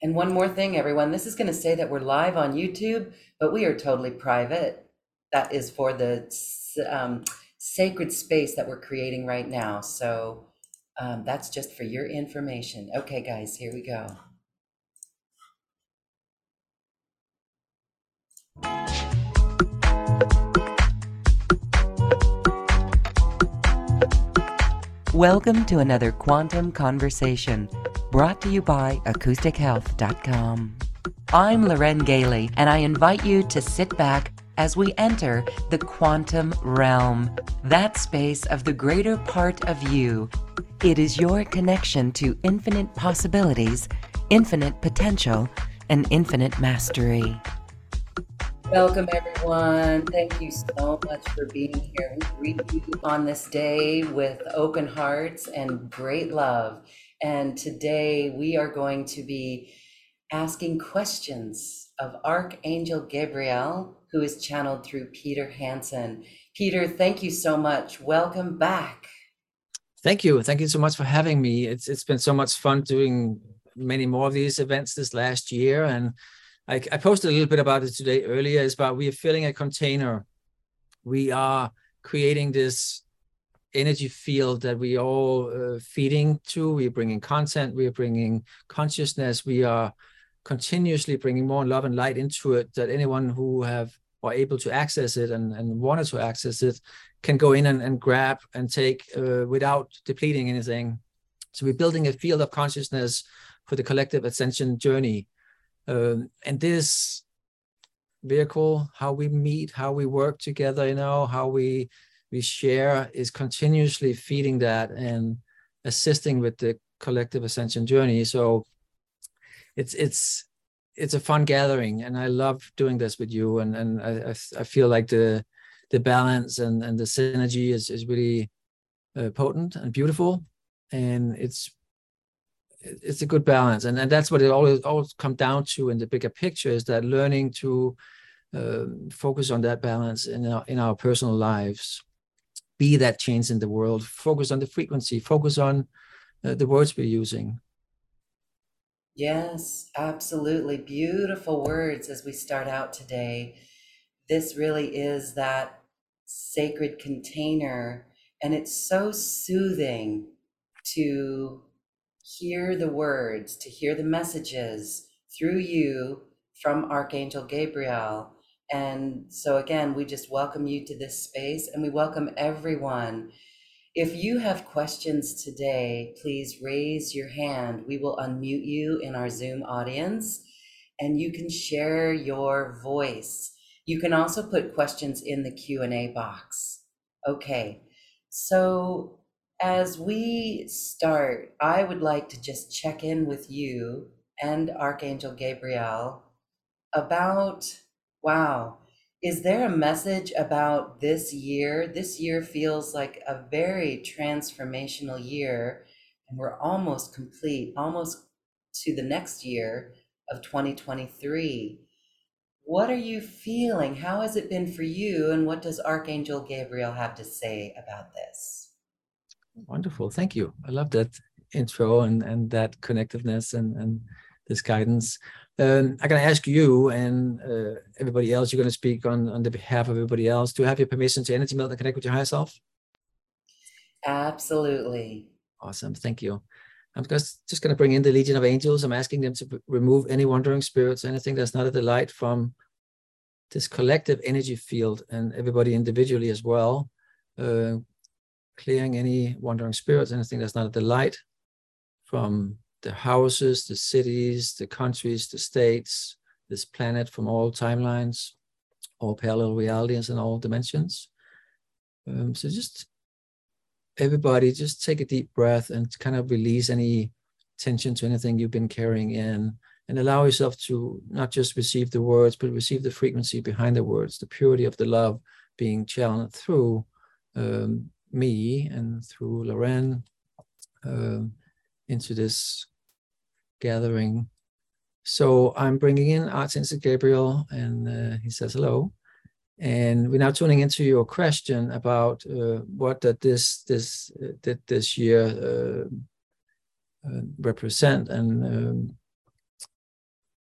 And one more thing, everyone, this is going to say that we're live on YouTube, but we are totally private. That is for the um, sacred space that we're creating right now. So um, that's just for your information. Okay, guys, here we go. Welcome to another Quantum Conversation brought to you by acoustichealth.com. I'm Loren Gailey, and I invite you to sit back as we enter the quantum realm, that space of the greater part of you. It is your connection to infinite possibilities, infinite potential, and infinite mastery. Welcome, everyone. Thank you so much for being here. We greet you on this day with open hearts and great love. And today we are going to be asking questions of Archangel Gabriel, who is channeled through Peter Hansen. Peter, thank you so much. Welcome back. Thank you. Thank you so much for having me. It's it's been so much fun doing many more of these events this last year and I, I posted a little bit about it today earlier. Is about we are filling a container. We are creating this energy field that we all uh, feeding to. We're bringing content. We are bringing consciousness. We are continuously bringing more love and light into it. That anyone who have or able to access it and, and wanted to access it can go in and, and grab and take uh, without depleting anything. So we're building a field of consciousness for the collective ascension journey um, and this vehicle, how we meet, how we work together, you know, how we we share is continuously feeding that and assisting with the collective ascension journey. So it's it's it's a fun gathering, and I love doing this with you. And and I I feel like the the balance and and the synergy is is really uh, potent and beautiful, and it's it's a good balance and, and that's what it always always come down to in the bigger picture is that learning to uh, focus on that balance in our, in our personal lives be that change in the world. Focus on the frequency. Focus on uh, the words we're using. Yes absolutely. Beautiful words as we start out today. This really is that sacred container and it's so soothing to hear the words, to hear the messages through you from Archangel Gabriel. And so, again, we just welcome you to this space and we welcome everyone. If you have questions today, please raise your hand. We will unmute you in our Zoom audience and you can share your voice. You can also put questions in the Q&A box. Okay. So as we start, I would like to just check in with you and Archangel Gabriel about wow, is there a message about this year? This year feels like a very transformational year, and we're almost complete, almost to the next year of 2023. What are you feeling? How has it been for you? And what does Archangel Gabriel have to say about this? Wonderful. Thank you. I love that intro and, and that connectiveness and, and this guidance. Um, I'm going to ask you and uh, everybody else, you're going to speak on, on the behalf of everybody else. Do you have your permission to energy melt and connect with your higher self? Absolutely. Awesome. Thank you. I'm just, just going to bring in the Legion of Angels. I'm asking them to remove any wandering spirits, anything that's not a delight from this collective energy field and everybody individually as well. Uh, clearing any wandering spirits, anything that's not a delight from the houses, the cities, the countries, the states, this planet from all timelines, all parallel realities and all dimensions. Um, so just everybody, just take a deep breath and kind of release any tension to anything you've been carrying in and allow yourself to not just receive the words, but receive the frequency behind the words, the purity of the love being channeled through um, me and through Loren uh, into this gathering. So I'm bringing in Archangel Gabriel, and uh, he says hello. And we're now tuning into your question about uh, what did this this uh, did this year uh, uh, represent, and um,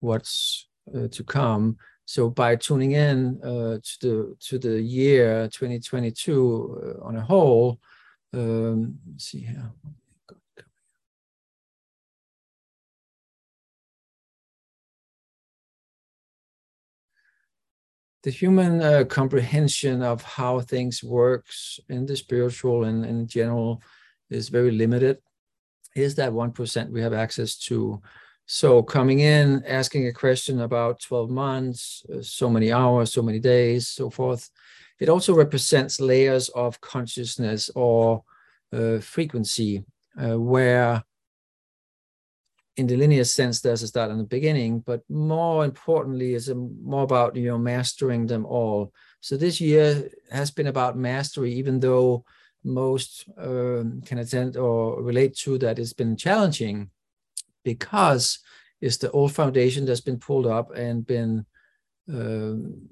what's to come. So by tuning in uh, to the to the year 2022 uh, on a whole, um, see here. The human uh, comprehension of how things works in the spiritual and in general is very limited is that 1% we have access to. So coming in asking a question about 12 months uh, so many hours so many days so forth it also represents layers of consciousness or uh, frequency uh, where in the linear sense, there's a start and a beginning, but more importantly, is more about you know mastering them all. So this year has been about mastery, even though most um, can attend or relate to that it's been challenging because it's the old foundation that's been pulled up and been um,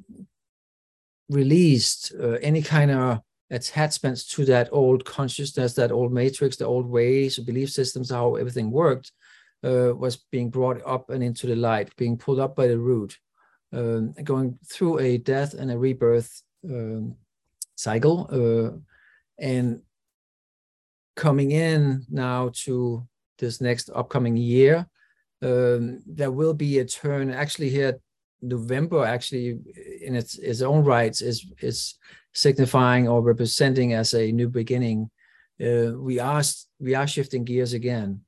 released. Uh, any kind of attachments to that old consciousness, that old matrix, the old ways, belief systems, how everything worked uh, was being brought up and into the light, being pulled up by the root, um, going through a death and a rebirth um, cycle, uh, and coming in now to this next upcoming year. Um, there will be a turn. Actually, here November, actually, in its its own rights, is is signifying or representing as a new beginning. Uh, we are we are shifting gears again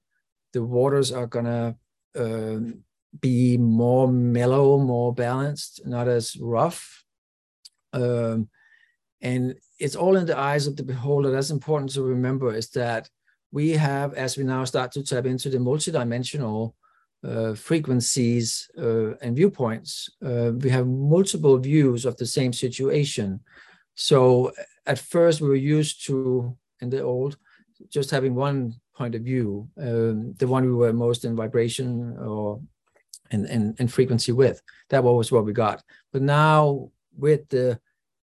the waters are gonna um, be more mellow, more balanced, not as rough. Um, and it's all in the eyes of the beholder. That's important to remember is that we have, as we now start to tap into the multidimensional uh, frequencies uh, and viewpoints, uh, we have multiple views of the same situation. So at first we were used to, in the old, just having one point of view, um, the one we were most in vibration or in, in, frequency with. That was what we got. But now with the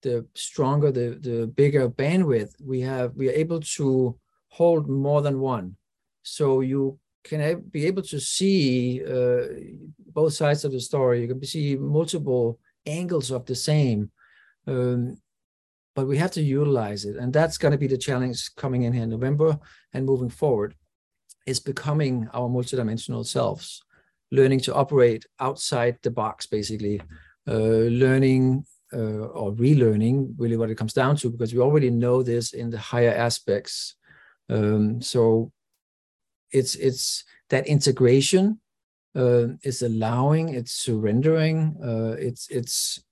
the stronger, the the bigger bandwidth, we have we are able to hold more than one. So you can be able to see uh, both sides of the story. You can see multiple angles of the same. Um, but we have to utilize it. And that's going to be the challenge coming in here in November and moving forward is becoming our multidimensional selves, learning to operate outside the box, basically, uh, learning uh, or relearning, really what it comes down to, because we already know this in the higher aspects. Um, so it's it's that integration uh, is allowing, it's surrendering, uh, it's it's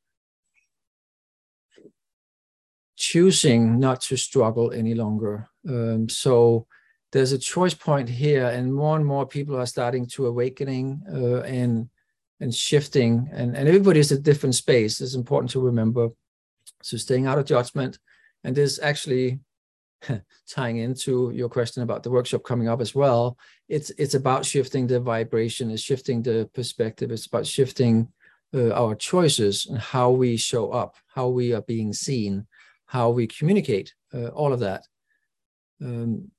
choosing not to struggle any longer. Um, so there's a choice point here, and more and more people are starting to awakening uh, and and shifting, and and everybody's a different space. It's important to remember. So staying out of judgment, and this actually tying into your question about the workshop coming up as well. It's it's about shifting the vibration, it's shifting the perspective, it's about shifting uh, our choices and how we show up, how we are being seen, how we communicate, uh, all of that. Um,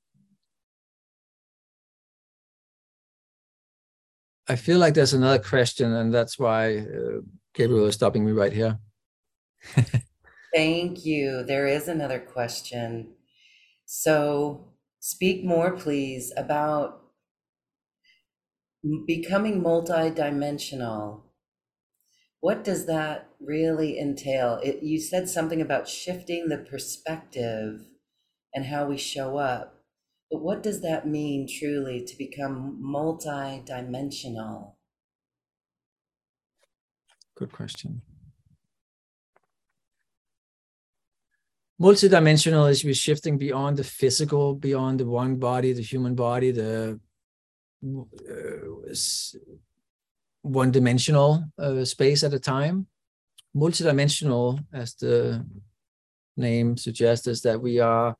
I feel like there's another question, and that's why uh, Gabriel is stopping me right here. Thank you. There is another question. So, speak more, please, about becoming multidimensional what does that really entail? It, you said something about shifting the perspective and how we show up. But what does that mean truly to become multidimensional? Good question. Multidimensional is we're shifting beyond the physical, beyond the one body, the human body, the uh, one dimensional uh, space at a time. Multidimensional, as the name suggests, is that we are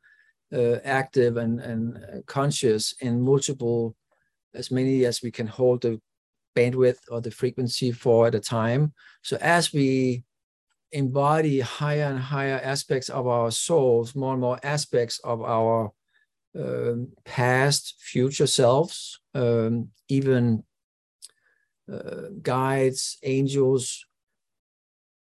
uh, active and, and conscious in multiple, as many as we can hold the bandwidth or the frequency for at a time. So as we embody higher and higher aspects of our souls, more and more aspects of our um, past, future selves, um, even uh, guides, angels,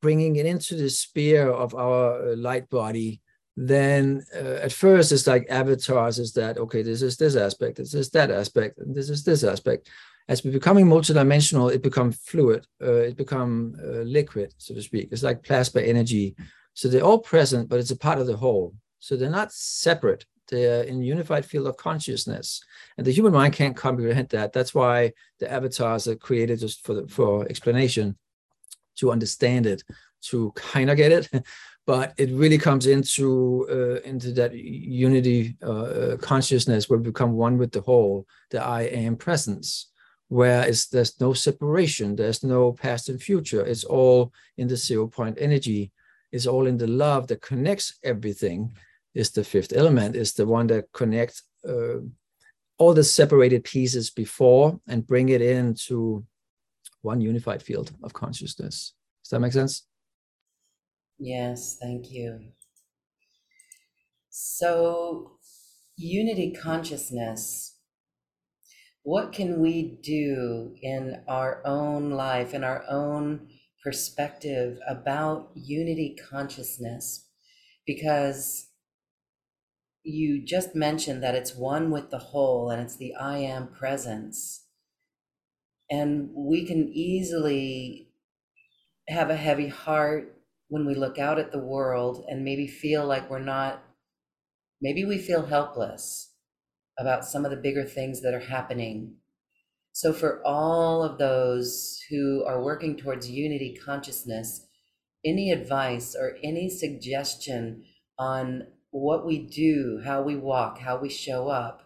bringing it into the sphere of our uh, light body, then uh, at first it's like avatars is that, okay, this is this aspect, this is that aspect, and this is this aspect. As we're becoming multidimensional, it becomes fluid, uh, it become uh, liquid, so to speak. It's like plasma energy. So they're all present, but it's a part of the whole. So they're not separate. They're in unified field of consciousness. And the human mind can't comprehend that. That's why the avatars are created just for the, for explanation to understand it, to kind of get it. but it really comes into uh, into that unity uh, uh, consciousness where we become one with the whole, the I am presence, where it's, there's no separation, there's no past and future. It's all in the zero point energy. It's all in the love that connects everything. Is the fifth element. Is the one that connects uh, all the separated pieces before and bring it into one unified field of consciousness. Does that make sense? Yes, thank you. So, unity consciousness, what can we do in our own life, in our own perspective about unity consciousness? Because you just mentioned that it's one with the whole and it's the I am presence. And we can easily have a heavy heart when we look out at the world and maybe feel like we're not, maybe we feel helpless about some of the bigger things that are happening. So, for all of those who are working towards unity consciousness, any advice or any suggestion on what we do, how we walk, how we show up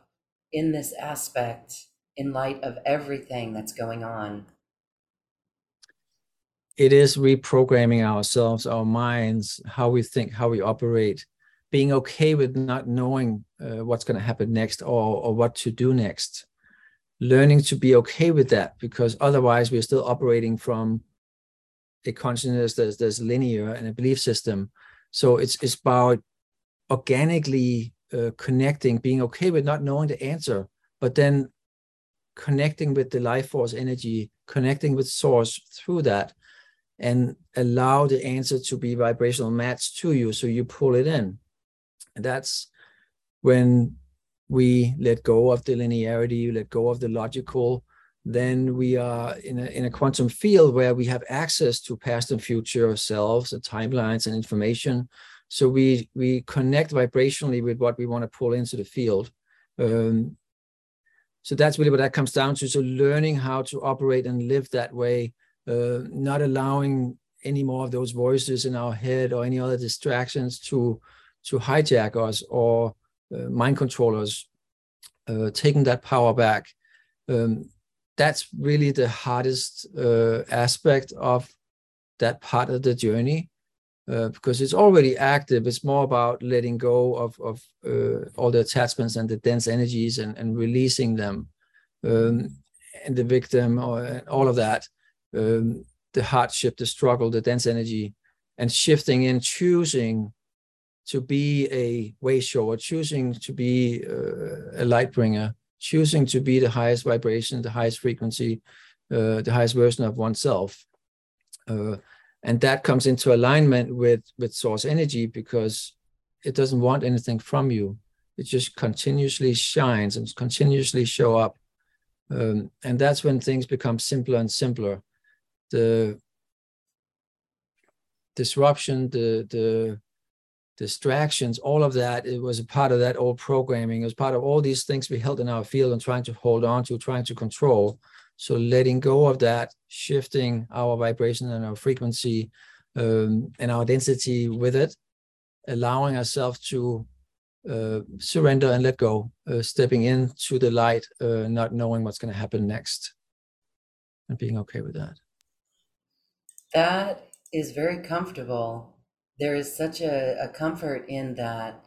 in this aspect in light of everything that's going on? it is reprogramming ourselves, our minds, how we think, how we operate, being okay with not knowing uh, what's going to happen next or, or what to do next. Learning to be okay with that because otherwise we're still operating from a consciousness that's, that's linear and a belief system. So it's, it's about organically uh, connecting, being okay with not knowing the answer, but then connecting with the life force energy, connecting with source through that and allow the answer to be vibrational match to you so you pull it in. And that's when we let go of the linearity let go of the logical then we are in a, in a quantum field where we have access to past and future selves and timelines and information so we we connect vibrationally with what we want to pull into the field. Um, so that's really what that comes down to. So learning how to operate and live that way uh, not allowing any more of those voices in our head or any other distractions to to hijack us or uh, mind controllers uh, taking that power back. Um, that's really the hardest uh, aspect of that part of the journey uh, because it's already active it's more about letting go of, of uh, all the attachments and the dense energies and, and releasing them um, and the victim or all of that um, the hardship, the struggle, the dense energy, and shifting in, choosing to be a way shower, choosing to be uh, a light bringer, choosing to be the highest vibration, the highest frequency, uh, the highest version of oneself. And that comes into alignment with with source energy because it doesn't want anything from you. It just continuously shines and continuously show up. Um, and that's when things become simpler and simpler the disruption, the the distractions, all of that, it was a part of that old programming. It was part of all these things we held in our field and trying to hold on to, trying to control. So letting go of that, shifting our vibration and our frequency um, and our density with it, allowing ourselves to uh, surrender and let go, uh, stepping into the light, uh, not knowing what's going to happen next, and being okay with that. That is very comfortable. There is such a, a comfort in that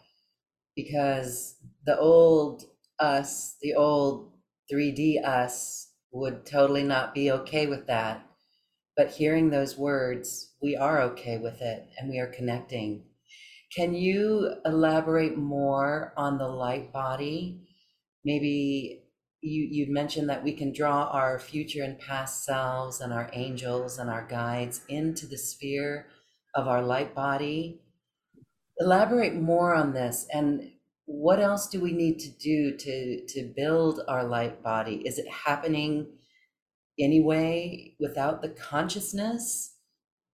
because the old us, the old 3D us, would totally not be okay with that. But hearing those words, we are okay with it and we are connecting. Can you elaborate more on the light body? Maybe you you mentioned that we can draw our future and past selves and our angels and our guides into the sphere of our light body. Elaborate more on this and what else do we need to do to to build our light body? Is it happening anyway without the consciousness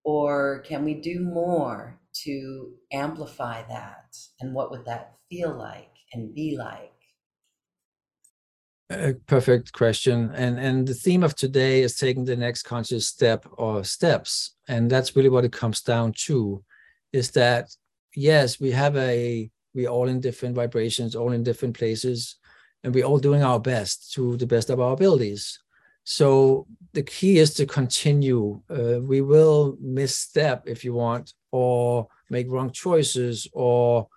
or can we do more to amplify that and what would that feel like and be like? A perfect question. And and the theme of today is taking the next conscious step or steps. And that's really what it comes down to is that yes, we have a we're all in different vibrations, all in different places, and we're all doing our best to the best of our abilities. So the key is to continue. Uh, we will misstep if you want, or make wrong choices, or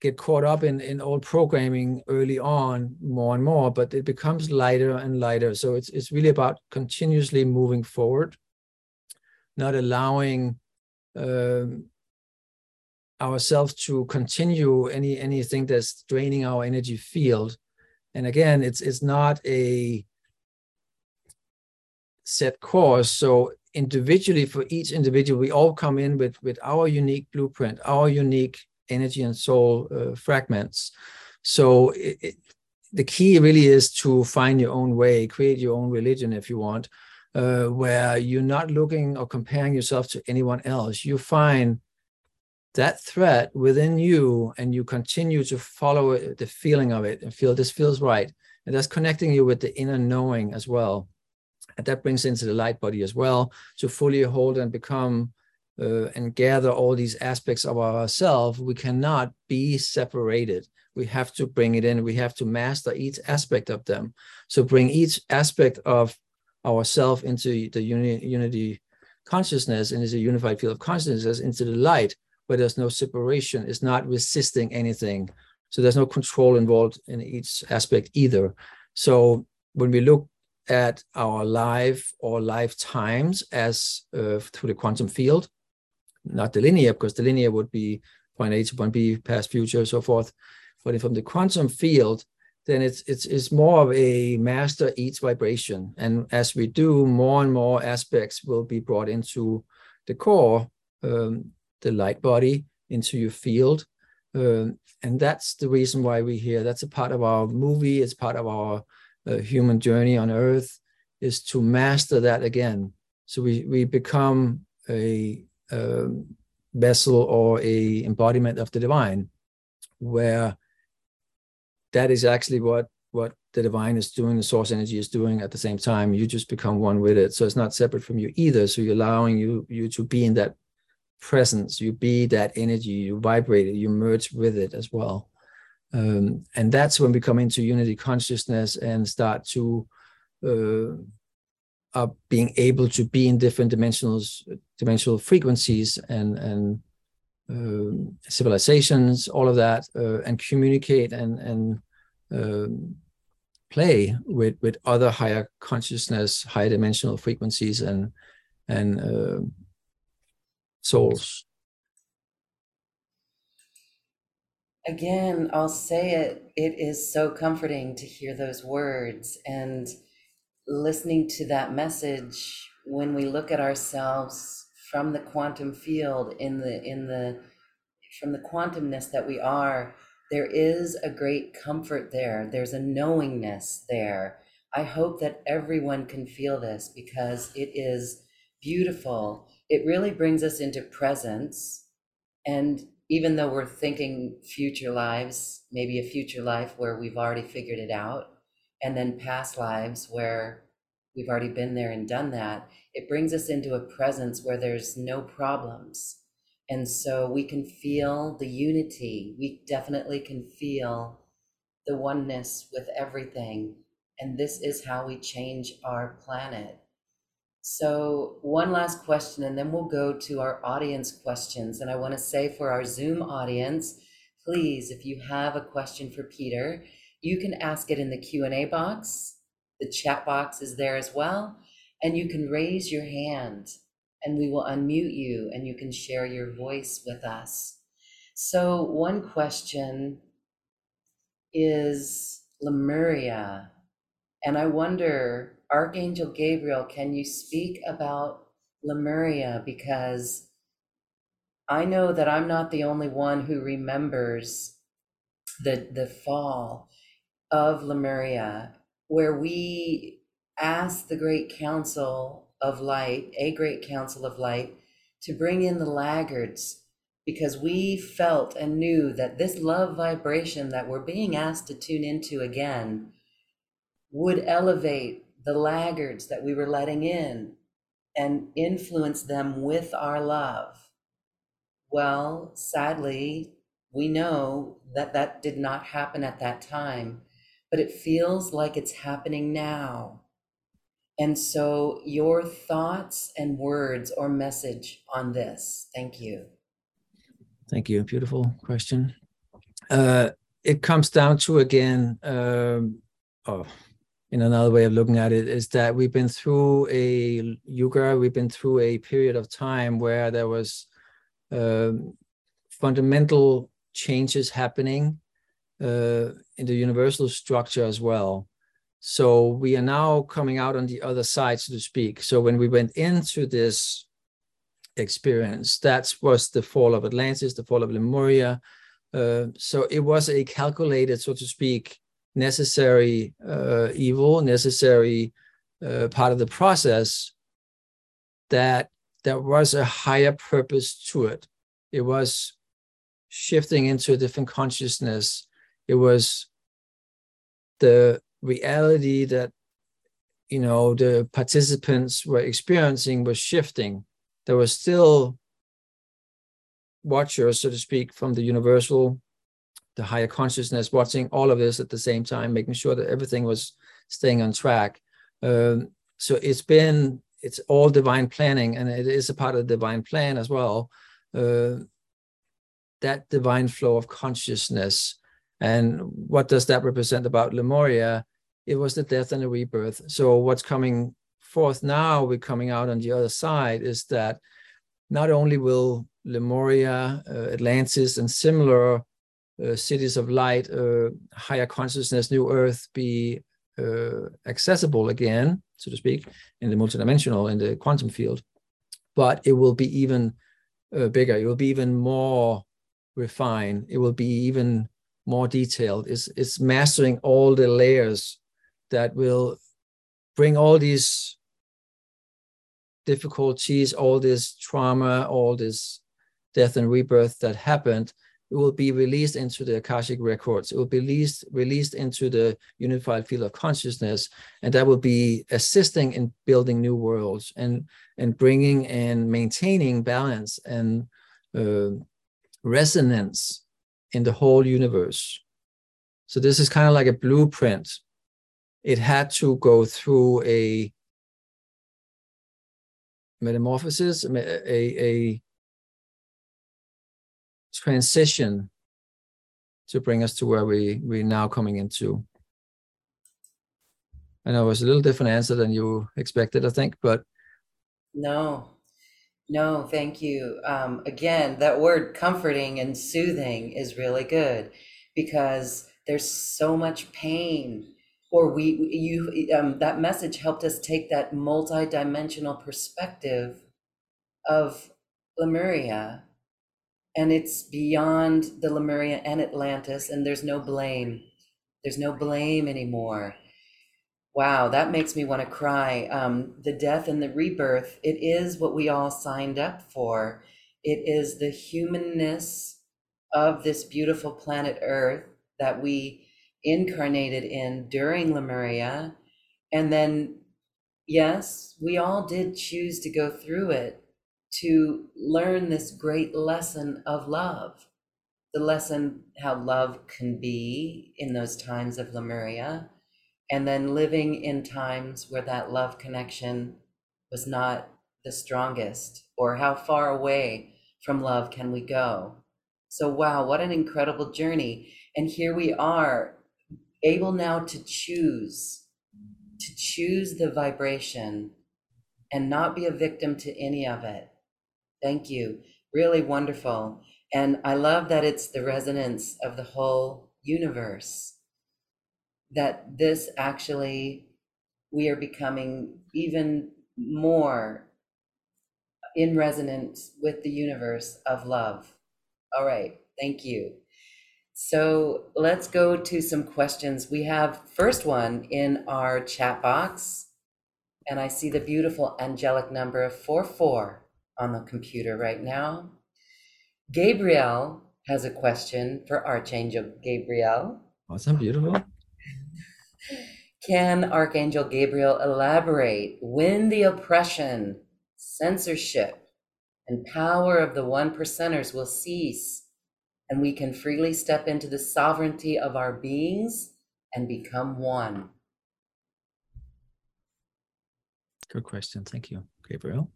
get caught up in in old programming early on more and more but it becomes lighter and lighter so it's it's really about continuously moving forward not allowing um, ourselves to continue any anything that's draining our energy field and again it's it's not a set course so individually for each individual we all come in with with our unique blueprint our unique energy and soul uh, fragments. So it, it, the key really is to find your own way, create your own religion if you want, uh, where you're not looking or comparing yourself to anyone else. You find that thread within you and you continue to follow it, the feeling of it and feel this feels right. And that's connecting you with the inner knowing as well. And that brings into the light body as well to fully hold and become uh, and gather all these aspects of ourselves, we cannot be separated. We have to bring it in. We have to master each aspect of them. So bring each aspect of ourself into the uni- unity consciousness and is a unified field of consciousness into the light where there's no separation. It's not resisting anything. So there's no control involved in each aspect either. So when we look at our life or lifetimes as uh, through the quantum field, not the linear, because the linear would be point A to point B, past, future, so forth. But from the quantum field, then it's it's it's more of a master each vibration. And as we do, more and more aspects will be brought into the core, um, the light body, into your field. Um, and that's the reason why we're here. That's a part of our movie. It's part of our uh, human journey on Earth, is to master that again. So we we become a um, vessel or a embodiment of the divine, where that is actually what what the divine is doing, the source energy is doing at the same time. You just become one with it. So it's not separate from you either. So you're allowing you you to be in that presence. You be that energy. You vibrate it. You merge with it as well. Um, and that's when we come into unity consciousness and start to uh, of being able to be in different dimensionals, dimensional frequencies and and uh, civilizations, all of that, uh, and communicate and and um, play with with other higher consciousness, higher dimensional frequencies and and uh, souls. Again, I'll say it. It is so comforting to hear those words and listening to that message when we look at ourselves from the quantum field in the in the from the quantumness that we are there is a great comfort there there's a knowingness there i hope that everyone can feel this because it is beautiful it really brings us into presence and even though we're thinking future lives maybe a future life where we've already figured it out and then past lives where we've already been there and done that, it brings us into a presence where there's no problems. And so we can feel the unity. We definitely can feel the oneness with everything. And this is how we change our planet. So, one last question, and then we'll go to our audience questions. And I want to say for our Zoom audience, please, if you have a question for Peter, you can ask it in the Q&A box. The chat box is there as well. And you can raise your hand and we will unmute you and you can share your voice with us. So, one question is Lemuria. And I wonder, Archangel Gabriel, can you speak about Lemuria? Because I know that I'm not the only one who remembers the, the fall of Lemuria, where we asked the Great Council of Light, a Great Council of Light, to bring in the laggards because we felt and knew that this love vibration that we're being asked to tune into again would elevate the laggards that we were letting in and influence them with our love. Well, sadly, we know that that did not happen at that time, but it feels like it's happening now. And so, your thoughts and words or message on this. Thank you. Thank you. Beautiful question. Uh, it comes down to again, um, oh, in another way of looking at it, is that we've been through a yuga, we've been through a period of time where there was um, fundamental changes happening uh, in the universal structure as well. So we are now coming out on the other side, so to speak. So when we went into this experience, that was the fall of Atlantis, the fall of Lemuria. Uh, so it was a calculated, so to speak, necessary uh, evil, necessary uh, part of the process that there was a higher purpose to it. It was shifting into a different consciousness. It was the reality that you know the participants were experiencing was shifting. There was still watchers, so to speak, from the universal, the higher consciousness, watching all of this at the same time, making sure that everything was staying on track. Um, so it's been it's all divine planning and it is a part of the divine plan as well. Uh, that divine flow of consciousness. And what does that represent about lemuria? It was the death and the rebirth. So what's coming forth now we're coming out on the other side is that not only will lemuria uh, atlantis and similar cities of light uh, higher consciousness new earth be uh, accessible again so to speak, in the multidimensional, in the quantum field. But it will be even uh, bigger. It will be even more refined. It will be even more detailed. It's, it's mastering all the layers that will bring all these difficulties, all this trauma, all this death and rebirth that happened it will be released into the Akashic records. It will be released, released into the unified field of consciousness, and that will be assisting in building new worlds and and bringing and maintaining balance and uh, resonance in the whole universe. So this is kind of like a blueprint. It had to go through a metamorphosis, a, a transition to bring us to where we we're now coming into. I know it was a little different answer than you expected, I think, but no, no, thank you. Um, again, that word comforting and soothing is really good because there's so much pain. Or we, you, um, that message helped us take that multi-dimensional perspective of Lemuria and it's beyond the Lemuria and Atlantis, and there's no blame. There's no blame anymore. Wow, that makes me want to cry. Um, the death and the rebirth, it is what we all signed up for. It is the humanness of this beautiful planet Earth that we incarnated in during Lemuria. And then, yes, we all did choose to go through it to learn this great lesson of love the lesson how love can be in those times of Lemuria, and then living in times where that love connection was not the strongest, or how far away from love can we go. So, wow, what an incredible journey. And here we are, able now to choose, to choose the vibration and not be a victim to any of it Thank you. Really wonderful. And I love that it's the resonance of the whole universe. that this actually, we are becoming even more in resonance with the universe of love. All right, thank you. So let's go to some questions. We have first one in our chat box, and I see the beautiful angelic number of 44 on the computer right now. Gabriel has a question for Archangel Gabriel. Awesome, beautiful. Can Archangel Gabriel elaborate when the oppression, censorship, and power of the one percenters will cease and we can freely step into the sovereignty of our beings and become one? Good question. Thank you, Gabriel.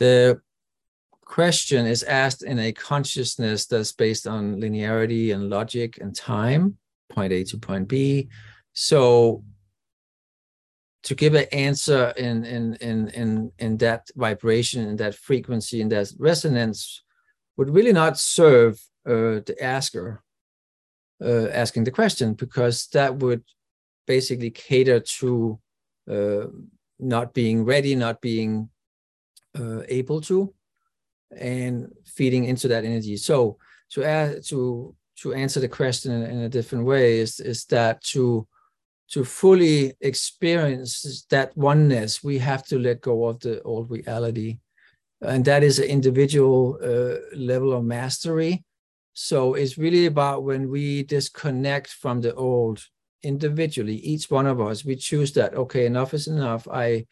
The question is asked in a consciousness that's based on linearity and logic and time, point A to point B. So to give an answer in in in in in that vibration, in that frequency, in that resonance, would really not serve uh, the asker uh, asking the question because that would basically cater to uh, not being ready, not being uh, able to, and feeding into that energy. So to add, to to answer the question in, in a different way is is that to to fully experience that oneness, we have to let go of the old reality. And that is an individual uh, level of mastery. So it's really about when we disconnect from the old individually, each one of us, we choose that, okay, enough is enough. I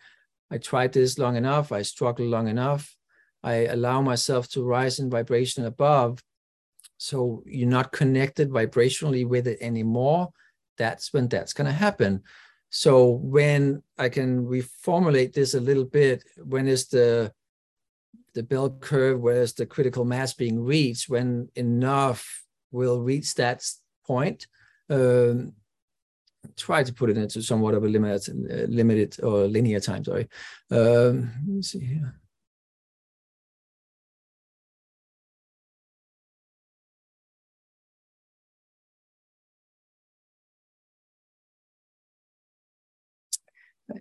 I tried this long enough, I struggled long enough. I allow myself to rise in vibration above. So you're not connected vibrationally with it anymore that's when that's going to happen. So when I can reformulate this a little bit, when is the the bell curve, where is the critical mass being reached, when enough will reach that point, um, try to put it into somewhat of a limited, uh, limited or linear time. Sorry. Um, let me see here.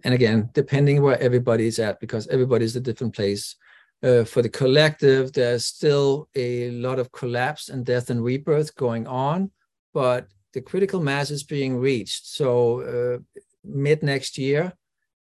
and again, depending where everybody is at, because everybody's a different place. Uh, for the collective, there's still a lot of collapse and death and rebirth going on, but the critical mass is being reached. So uh, mid next year,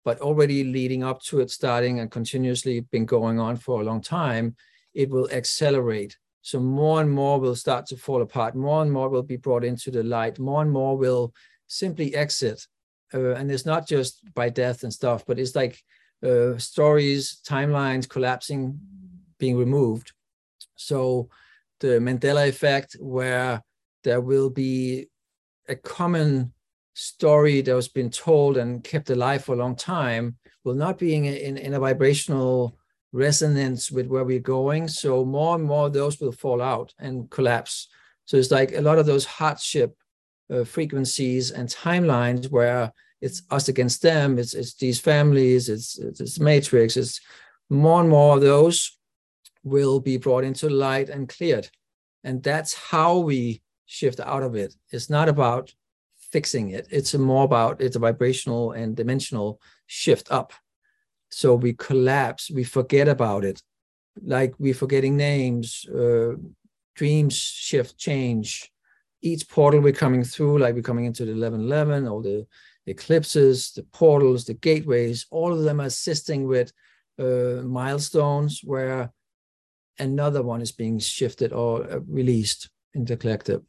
but already leading up to it, starting and continuously been going on for a long time, it will accelerate. So more and more will start to fall apart. More and more will be brought into the light. More and more will simply exit uh, and it's not just by death and stuff, but it's like uh, stories, timelines collapsing, being removed. So the Mandela effect, where there will be a common story that has been told and kept alive for a long time, will not be in, in, in a vibrational resonance with where we're going. So more and more of those will fall out and collapse. So it's like a lot of those hardship uh, frequencies and timelines where it's us against them, it's, it's these families, it's, it's, it's matrix, it's more and more of those will be brought into light and cleared. And that's how we shift out of it. It's not about fixing it. It's more about it's a vibrational and dimensional shift up. So we collapse, we forget about it. Like we're forgetting names, uh, dreams shift, change, each portal we're coming through, like we're coming into the 1111 all the eclipses, the portals, the gateways, all of them assisting with uh, milestones where another one is being shifted or uh, released in the collective.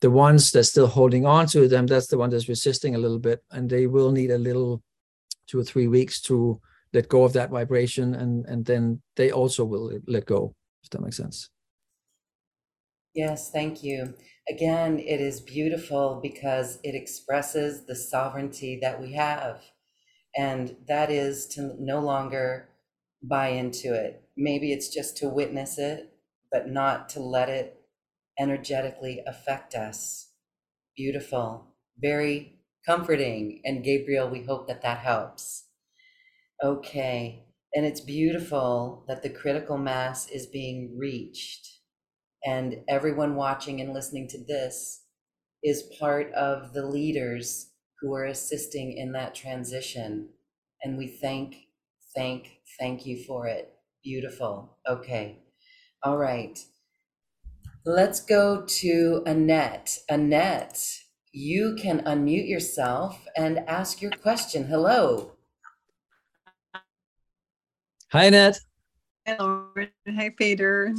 The ones that's still holding on to them, that's the one that's resisting a little bit, and they will need a little two or three weeks to let go of that vibration, and and then they also will let go. If that makes sense. Yes, thank you. Again, it is beautiful because it expresses the sovereignty that we have. And that is to no longer buy into it. Maybe it's just to witness it, but not to let it energetically affect us. Beautiful, very comforting. And Gabriel, we hope that that helps. Okay. And it's beautiful that the critical mass is being reached. And everyone watching and listening to this is part of the leaders who are assisting in that transition. And we thank, thank, thank you for it. Beautiful. Okay. All right. Let's go to Annette. Annette, you can unmute yourself and ask your question. Hello. Hi, Annette. Hello. Hey, Peter.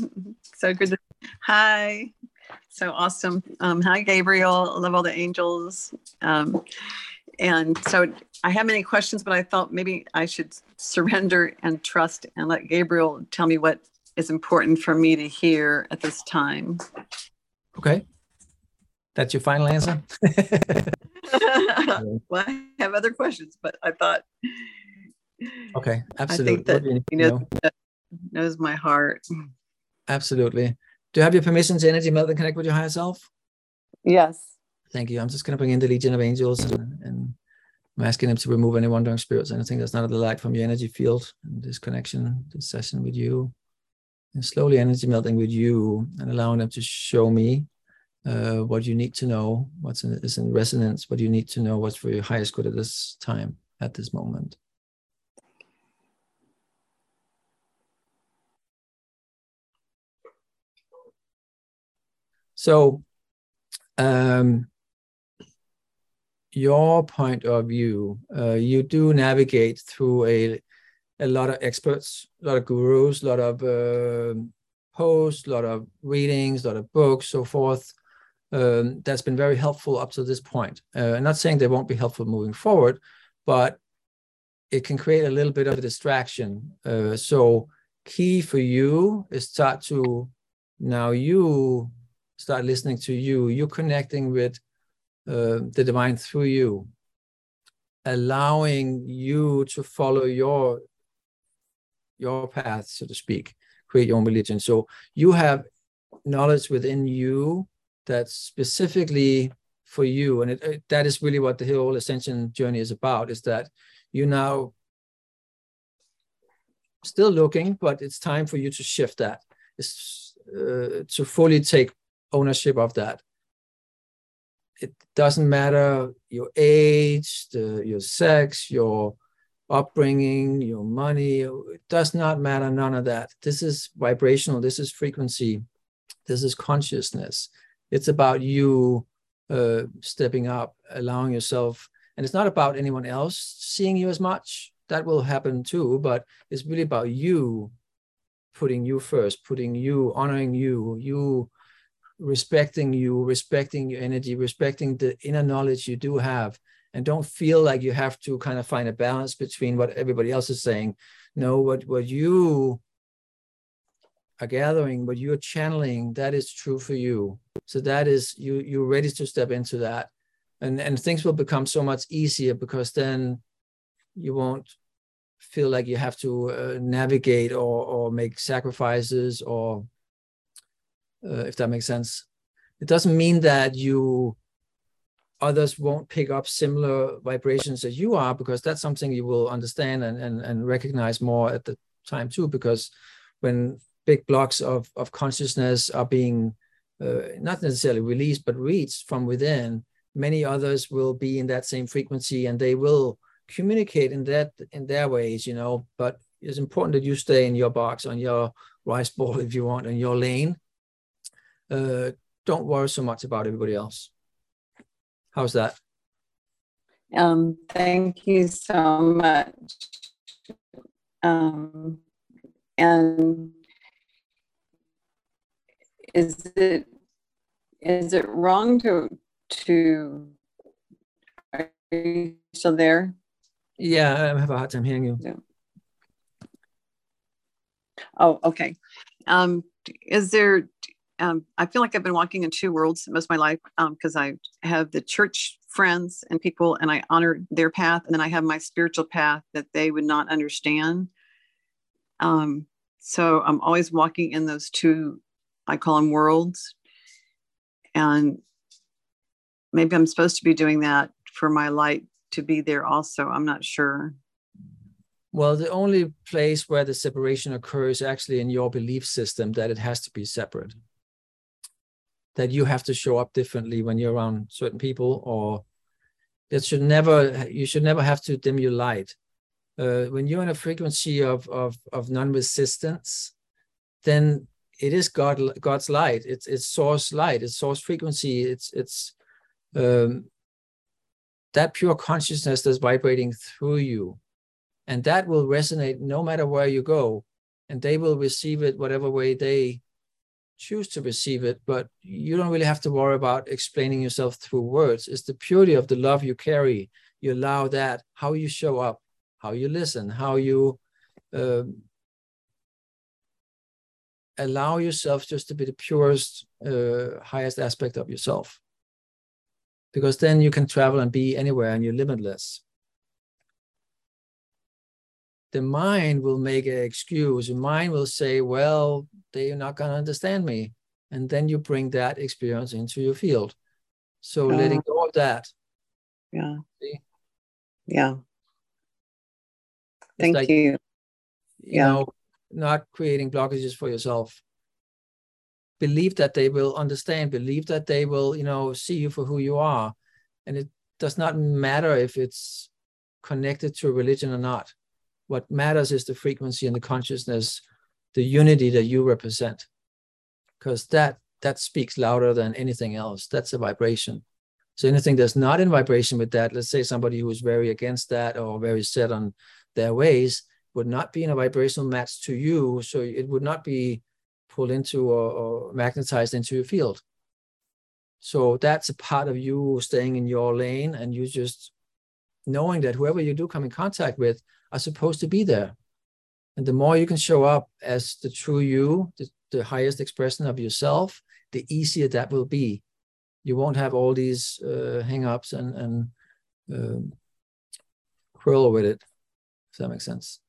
So good. To, hi. So awesome. Um, hi, Gabriel. I love all the angels. Um, and so I have many questions, but I thought maybe I should surrender and trust and let Gabriel tell me what is important for me to hear at this time. Okay. That's your final answer? well, I have other questions, but I thought. Okay, absolutely. I think that you, you know, know, knows my heart. Absolutely. Do you have your permission to energy melt and connect with your higher self? Yes. Thank you. I'm just going to bring in the Legion of Angels and, and I'm asking them to remove any wandering spirits, anything that's not of the light from your energy field and this connection, this session with you. And slowly energy melting with you and allowing them to show me uh, what you need to know, what's in, is in resonance, what you need to know, what's for your highest good at this time, at this moment. So, um, your point of view, uh, you do navigate through a a lot of experts, a lot of gurus, a lot of uh, posts, a lot of readings, a lot of books, so forth. Um, that's been very helpful up to this point. Uh, I'm not saying they won't be helpful moving forward, but it can create a little bit of a distraction. Uh, so key for you is start to now you start listening to you. You're connecting with uh, the divine through you, allowing you to follow your your path, so to speak, create your own religion. So you have knowledge within you that's specifically for you, and it, it, that is really what the whole ascension journey is about. Is that you now still looking, but it's time for you to shift that. It's uh, to fully take ownership of that it doesn't matter your age, the, your sex, your upbringing, your money. It does not matter. None of that. This is vibrational. This is frequency. This is consciousness. It's about you uh, stepping up, allowing yourself. And it's not about anyone else seeing you as much. That will happen too. But it's really about you putting you first, putting you, honoring you, you respecting you, respecting your energy, respecting the inner knowledge you do have, and don't feel like you have to kind of find a balance between what everybody else is saying. No, what what you are gathering, what you're channeling, that is true for you. So that is you you're ready to step into that. And and things will become so much easier because then you won't feel like you have to uh, navigate or or make sacrifices or uh, if that makes sense. It doesn't mean that you others won't pick up similar vibrations as you are because that's something you will understand and, and, and recognize more at the time too because when big blocks of, of consciousness are being uh, not necessarily released but reached from within many others will be in that same frequency and they will communicate in that in their ways you know but it's important that you stay in your box on your rice bowl if you want in your lane uh, don't worry so much about everybody else. How's that? Um, thank you so much. Um, and is it is it wrong to to are you still there? Yeah, I have a hard time hearing you. Yeah. Oh, okay. Um, is there um, I feel like I've been walking in two worlds most of my life because um, I have the church friends and people, and I honor their path, and then I have my spiritual path that they would not understand. Um, so I'm always walking in those two, I call them worlds, and maybe I'm supposed to be doing that for my light to be there also. I'm not sure. Well, the only place where the separation occurs actually in your belief system that it has to be separate. That you have to show up differently when you're around certain people, or that should never you should never have to dim your light. Uh, when you're in a frequency of of of non-resistance, then it is God God's light. It's it's source light. It's source frequency. It's it's um, that pure consciousness that's vibrating through you, and that will resonate no matter where you go, and they will receive it whatever way they choose to receive it. But you don't really have to worry about explaining yourself through words. It's the purity of the love you carry. You allow that how you show up, how you listen, how you. Um, allow yourself just to be the purest, uh, highest aspect of yourself. Because then you can travel and be anywhere and you're limitless. The mind will make an excuse. The mind will say, well, they're not going to understand me. And then you bring that experience into your field. So uh, letting go of that. Yeah. See? Yeah. Thank like, you. You yeah. know, not creating blockages for yourself believe that they will understand believe that they will you know see you for who you are and it does not matter if it's connected to religion or not what matters is the frequency and the consciousness the unity that you represent because that that speaks louder than anything else that's a vibration so anything that's not in vibration with that let's say somebody who is very against that or very set on their ways would not be in a vibrational match to you. So it would not be pulled into or, or magnetized into your field. So that's a part of you staying in your lane and you just knowing that whoever you do come in contact with are supposed to be there. And the more you can show up as the true you, the, the highest expression of yourself, the easier that will be. You won't have all these uh, hang-ups and, and um, quarrel with it, if that makes sense.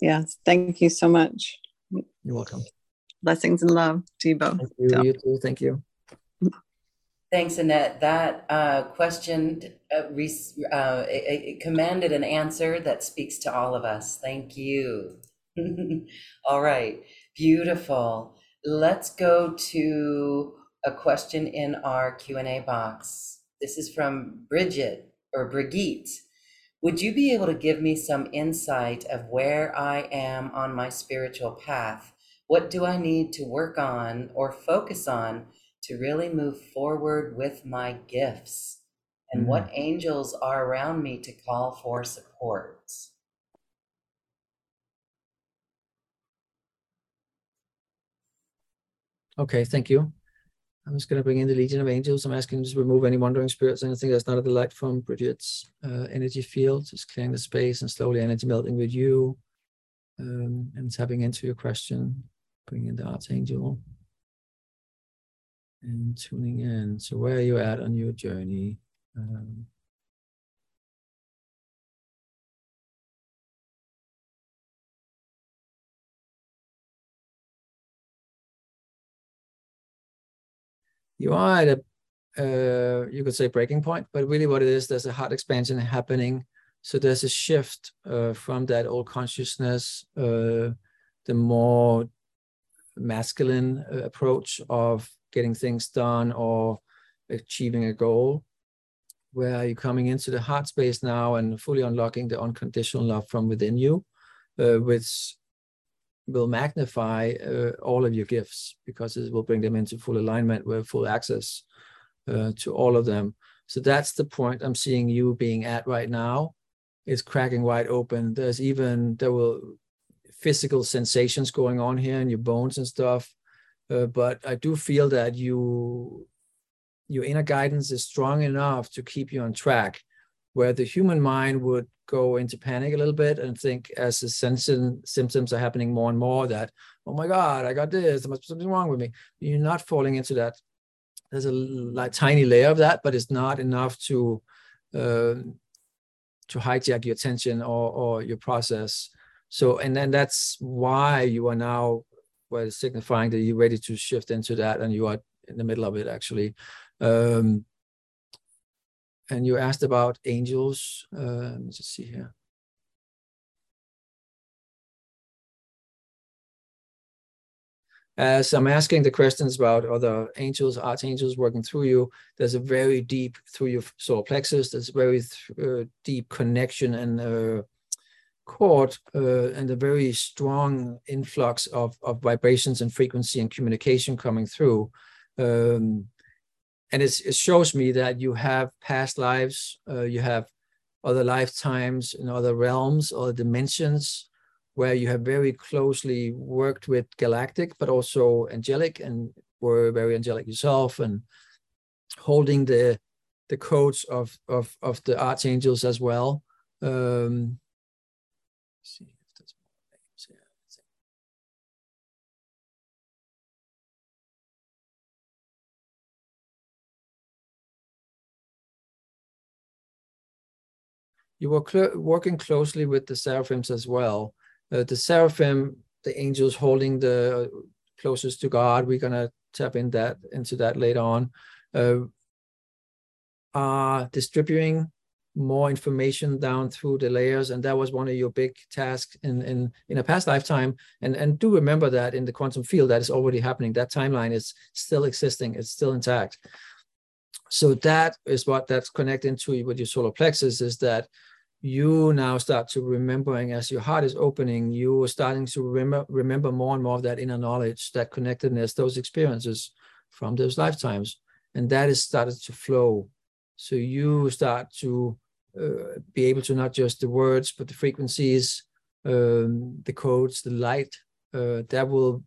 Yes. Thank you so much. You're welcome. Blessings and love to you both. Thank you. You too. Thank you. Thanks, Annette. That uh, question uh, uh, it, it commanded an answer that speaks to all of us. Thank you. all right. Beautiful. Let's go to a question in our Q&A box. This is from Bridget or Brigitte. Would you be able to give me some insight of where I am on my spiritual path? What do I need to work on or focus on to really move forward with my gifts? And mm. what angels are around me to call for support? Okay, thank you. I'm just going to bring in the Legion of Angels. I'm asking to remove any wandering spirits, anything that's not a delight from Bridget's uh, energy field. Just clearing the space and slowly energy melting with you um, and tapping into your question. Bring in the Archangel and tuning in. So where are you at on your journey? Um, you are at a uh, you could say breaking point, but really what it is, there's a heart expansion happening. So there's a shift uh, from that old consciousness, uh, the more masculine uh, approach of getting things done or achieving a goal, where you're coming into the heart space now and fully unlocking the unconditional love from within you, uh, which will magnify uh, all of your gifts because it will bring them into full alignment with full access uh, to all of them. So that's the point I'm seeing you being at right now. It's cracking wide open. There's even there will physical sensations going on here in your bones and stuff. Uh, but I do feel that you your inner guidance is strong enough to keep you on track, where the human mind would go into panic a little bit and think as the sensing symptoms are happening more and more that, oh my God, I got this, there must be something wrong with me. You're not falling into that. There's a like, tiny layer of that, but it's not enough to uh, to hijack your attention or, or your process. So, and then that's why you are now well, signifying that you're ready to shift into that and you are in the middle of it actually. Um, and you asked about angels. Uh, let me just see here. As I'm asking the questions about other angels, archangels working through you, there's a very deep through your solar plexus. There's a very uh, deep connection and uh, cord, uh, and a very strong influx of, of vibrations and frequency and communication coming through. Um, and it shows me that you have past lives, uh, you have other lifetimes in other realms or dimensions where you have very closely worked with galactic, but also angelic, and were very angelic yourself, and holding the the codes of of of the archangels as well. Um, see You were cl working closely with the seraphims as well uh, the seraphim, the angels holding the closest to God. We're gonna tap in that into that later on. Uh, are distributing more information down through the layers, and that was one of your big tasks in in in a past lifetime. And and do remember that in the quantum field, that is already happening. That timeline is still existing. It's still intact. So that is what that's connecting to with your solar plexus is that you now start to remembering as your heart is opening, you are starting to remember remember more and more of that inner knowledge, that connectedness, those experiences from those lifetimes, and that is started to flow. So you start to uh, be able to not just the words, but the frequencies, um, the codes, the light uh, that will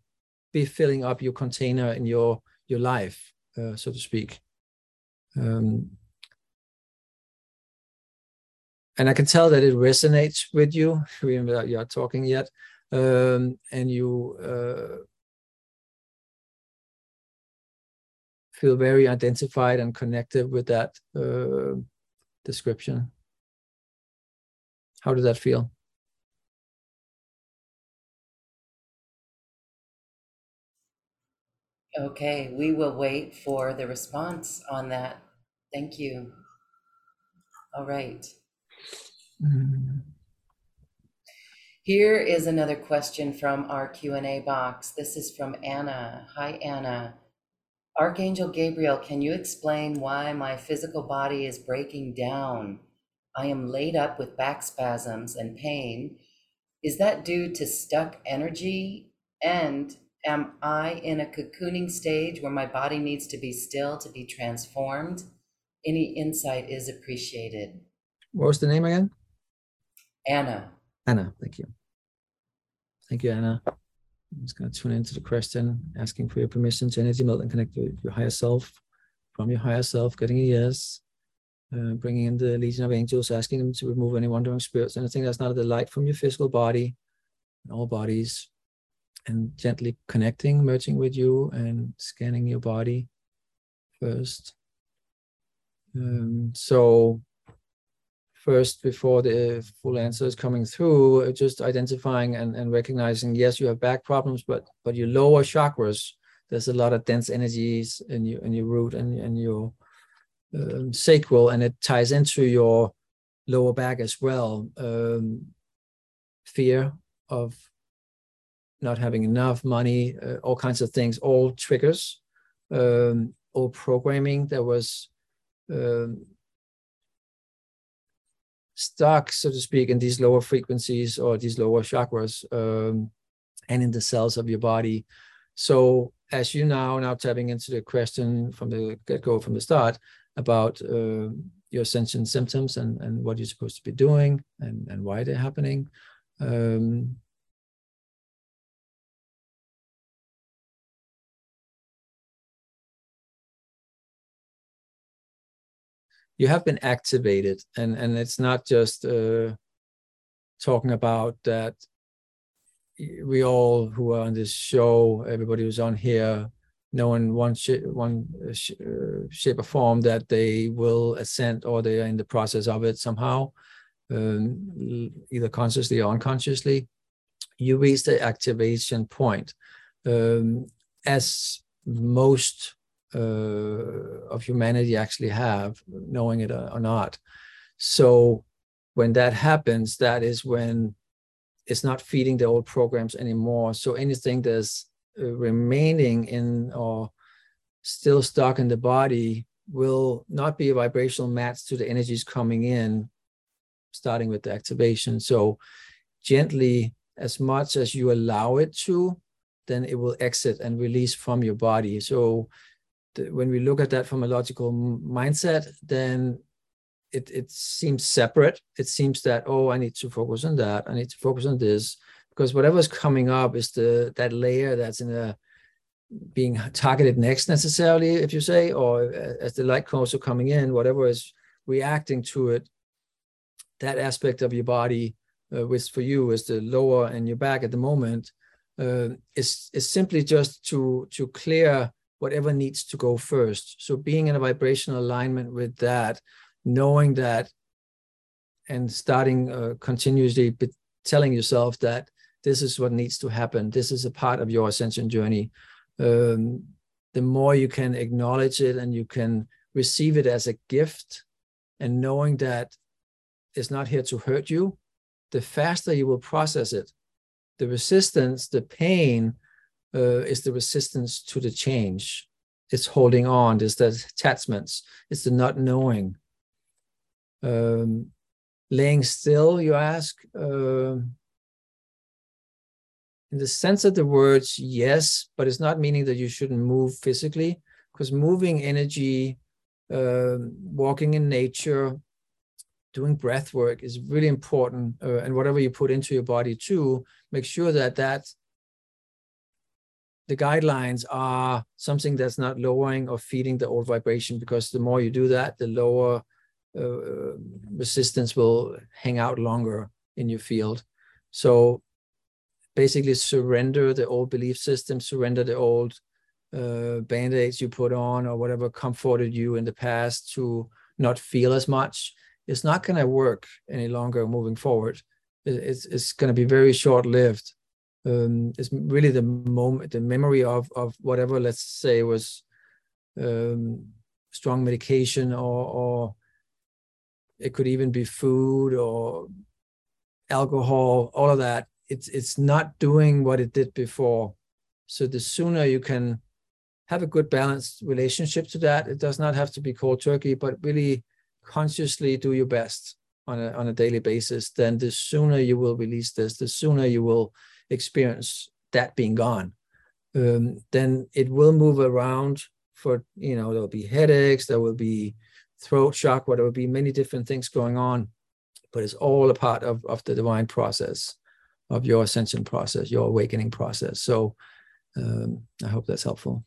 be filling up your container in your your life, uh, so to speak. Um, and I can tell that it resonates with you, even without you are talking yet, um, and you uh, feel very identified and connected with that uh, description. How does that feel? Okay, we will wait for the response on that. Thank you. All right. Mm. Here is another question from our Q&A box. This is from Anna. Hi, Anna. Archangel Gabriel, can you explain why my physical body is breaking down? I am laid up with back spasms and pain. Is that due to stuck energy? And am I in a cocooning stage where my body needs to be still to be transformed? Any insight is appreciated. What was the name again? Anna. Anna, thank you. Thank you, Anna. I'm just going to tune into the question, asking for your permission to energy melt and connect with your higher self, from your higher self, getting a yes, uh, bringing in the Legion of Angels, asking them to remove any wandering spirits, anything that's not a delight from your physical body, and all bodies, and gently connecting, merging with you, and scanning your body first. Um, so first before the full answer is coming through uh, just identifying and, and recognizing yes you have back problems but but your lower chakras there's a lot of dense energies in your in your root and, and your um, sacral and it ties into your lower back as well. Um, fear of not having enough money uh, all kinds of things all triggers um, all programming that was um, stuck, so to speak, in these lower frequencies or these lower chakras um, and in the cells of your body. So as you now now tapping into the question from the get-go from the start about uh, your ascension symptoms and, and what you're supposed to be doing and, and why they're happening. Um, you have been activated and and it's not just uh, talking about that we all who are on this show everybody who's on here know in one sh- one uh, sh- uh, shape or form that they will ascend or they are in the process of it somehow um, either consciously or unconsciously. You reach the activation point. Um, as most uh, of humanity actually have, knowing it or not. So when that happens, that is when it's not feeding the old programs anymore. So anything that's uh, remaining in or still stuck in the body will not be a vibrational match to the energies coming in, starting with the activation. So gently, as much as you allow it to, then it will exit and release from your body. So when we look at that from a logical mindset, then it, it seems separate. It seems that, oh, I need to focus on that. I need to focus on this because whatever's coming up is the that layer that's in a being targeted next necessarily, if you say, or as the light also coming in, whatever is reacting to it, that aspect of your body, uh, which for you is the lower and your back at the moment, uh, is is simply just to to clear whatever needs to go first. So being in a vibrational alignment with that, knowing that, and starting uh, continuously telling yourself that this is what needs to happen. This is a part of your ascension journey. Um, the more you can acknowledge it and you can receive it as a gift, and knowing that it's not here to hurt you, the faster you will process it. The resistance, the pain, uh, is the resistance to the change. It's holding on. It's the attachments. It's the not knowing. Um, laying still, you ask. Uh, in the sense of the words, yes, but it's not meaning that you shouldn't move physically, because moving energy, uh, walking in nature, doing breath work is really important. Uh, and whatever you put into your body too, make sure that that the guidelines are something that's not lowering or feeding the old vibration because the more you do that, the lower uh, resistance will hang out longer in your field. So basically surrender the old belief system, surrender the old uh, band-aids you put on or whatever comforted you in the past to not feel as much. It's not going to work any longer moving forward. It's, it's going to be very short-lived um, it's really the moment, the memory of of whatever, let's say, was um, strong medication, or or it could even be food or alcohol, all of that. It's it's not doing what it did before. So the sooner you can have a good balanced relationship to that, it does not have to be cold turkey, but really consciously do your best on a on a daily basis. Then the sooner you will release this, the sooner you will experience that being gone, um, then it will move around for, you know, there'll be headaches, there will be throat shock, there will be many different things going on, but it's all a part of, of the divine process, of your ascension process, your awakening process. So um, I hope that's helpful.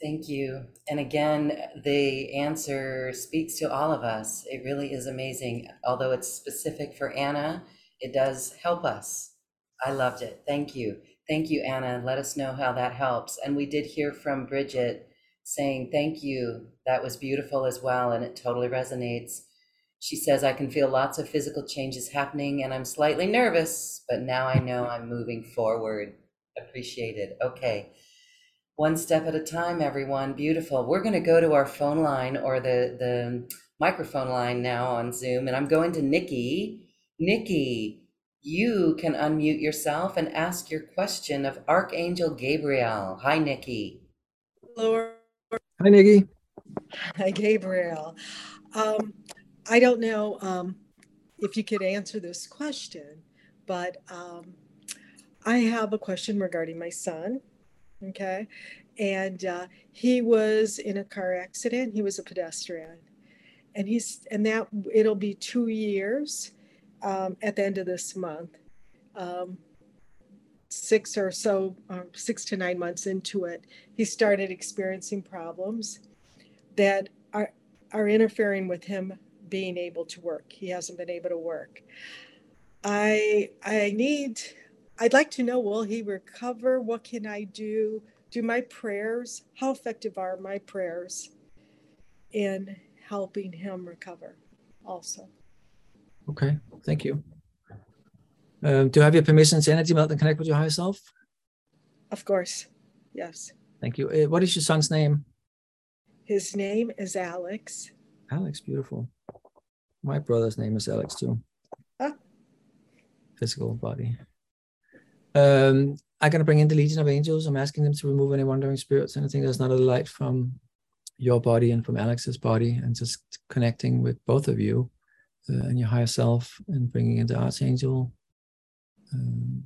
Thank you. And again, the answer speaks to all of us. It really is amazing. Although it's specific for Anna, it does help us. I loved it. Thank you. Thank you, Anna. Let us know how that helps. And we did hear from Bridget saying, Thank you. That was beautiful as well. And it totally resonates. She says, I can feel lots of physical changes happening and I'm slightly nervous, but now I know I'm moving forward. Appreciated. Okay. One step at a time, everyone. Beautiful. We're going to go to our phone line or the, the microphone line now on Zoom. And I'm going to Nikki Nikki, you can unmute yourself and ask your question of Archangel Gabriel. Hi, Nikki. Lord. Hi, Nikki. Hi, Gabriel. Um, I don't know um, if you could answer this question, but um, I have a question regarding my son. Okay. And uh, he was in a car accident, he was a pedestrian. And he's, and that it'll be two years um, at the end of this month. Um, six or so, uh, six to nine months into it, he started experiencing problems that are are interfering with him being able to work. He hasn't been able to work. I I need I'd like to know will he recover? What can I do? Do my prayers, how effective are my prayers in helping him recover also? Okay, thank you. Um, do you have your permission to energy melt and connect with your higher self? Of course, yes. Thank you. Uh, what is your son's name? His name is Alex. Alex, beautiful. My brother's name is Alex too. Physical body. Um, I'm going to bring in the Legion of Angels. I'm asking them to remove any wandering spirits, anything that's not a light from your body and from Alex's body, and just connecting with both of you and your higher self and bringing in the Archangel. Um,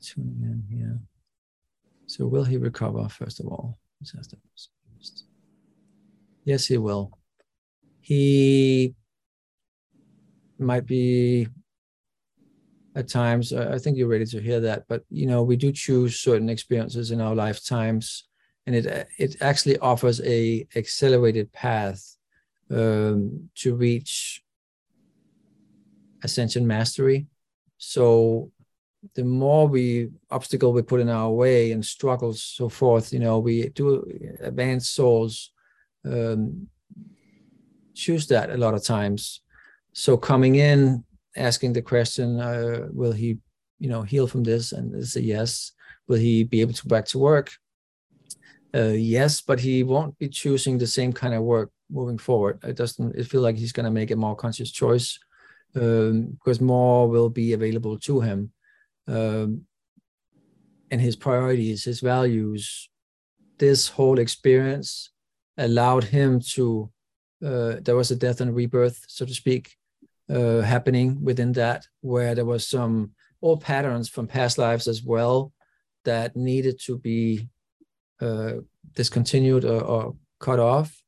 tuning in here. So, will he recover, first of all? Yes, he will. He might be at times i think you're ready to hear that but you know we do choose certain experiences in our lifetimes and it it actually offers a accelerated path um, to reach ascension mastery so the more we obstacle we put in our way and struggles so forth you know we do advanced souls um, choose that a lot of times so coming in asking the question, uh, will he, you know, heal from this? And it's a yes. Will he be able to go back to work? Uh, yes, but he won't be choosing the same kind of work moving forward. It doesn't. It feel like he's going to make a more conscious choice um, because more will be available to him, um, and his priorities, his values. This whole experience allowed him to. Uh, there was a death and rebirth, so to speak, uh, happening within that, where there was some old patterns from past lives as well that needed to be uh, discontinued or, or, cut off.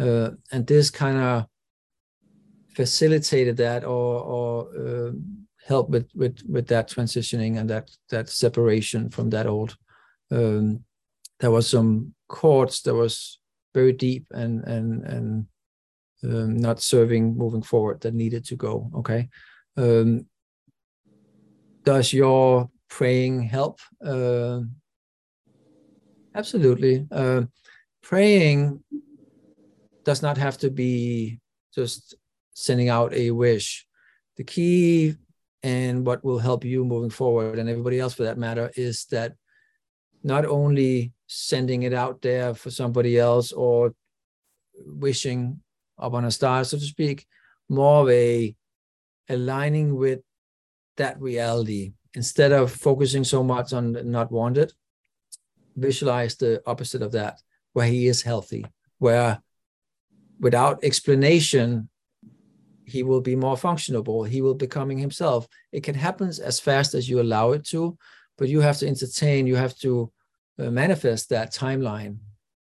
Uh, and this kind of facilitated that or, or uh, helped with, with, with that transitioning and that, that separation from that old. Um, there was some cords that was very deep and, and, and um, not serving moving forward that needed to go okay um, does your praying help uh, absolutely uh, praying does not have to be just sending out a wish the key and what will help you moving forward and everybody else for that matter is that not only sending it out there for somebody else or wishing up on a star, so to speak, more of a aligning with that reality instead of focusing so much on not wanted. Visualize the opposite of that, where he is healthy, where without explanation, he will be more functionable. He will becoming himself. It can happen as fast as you allow it to, but you have to entertain. You have to uh, manifest that timeline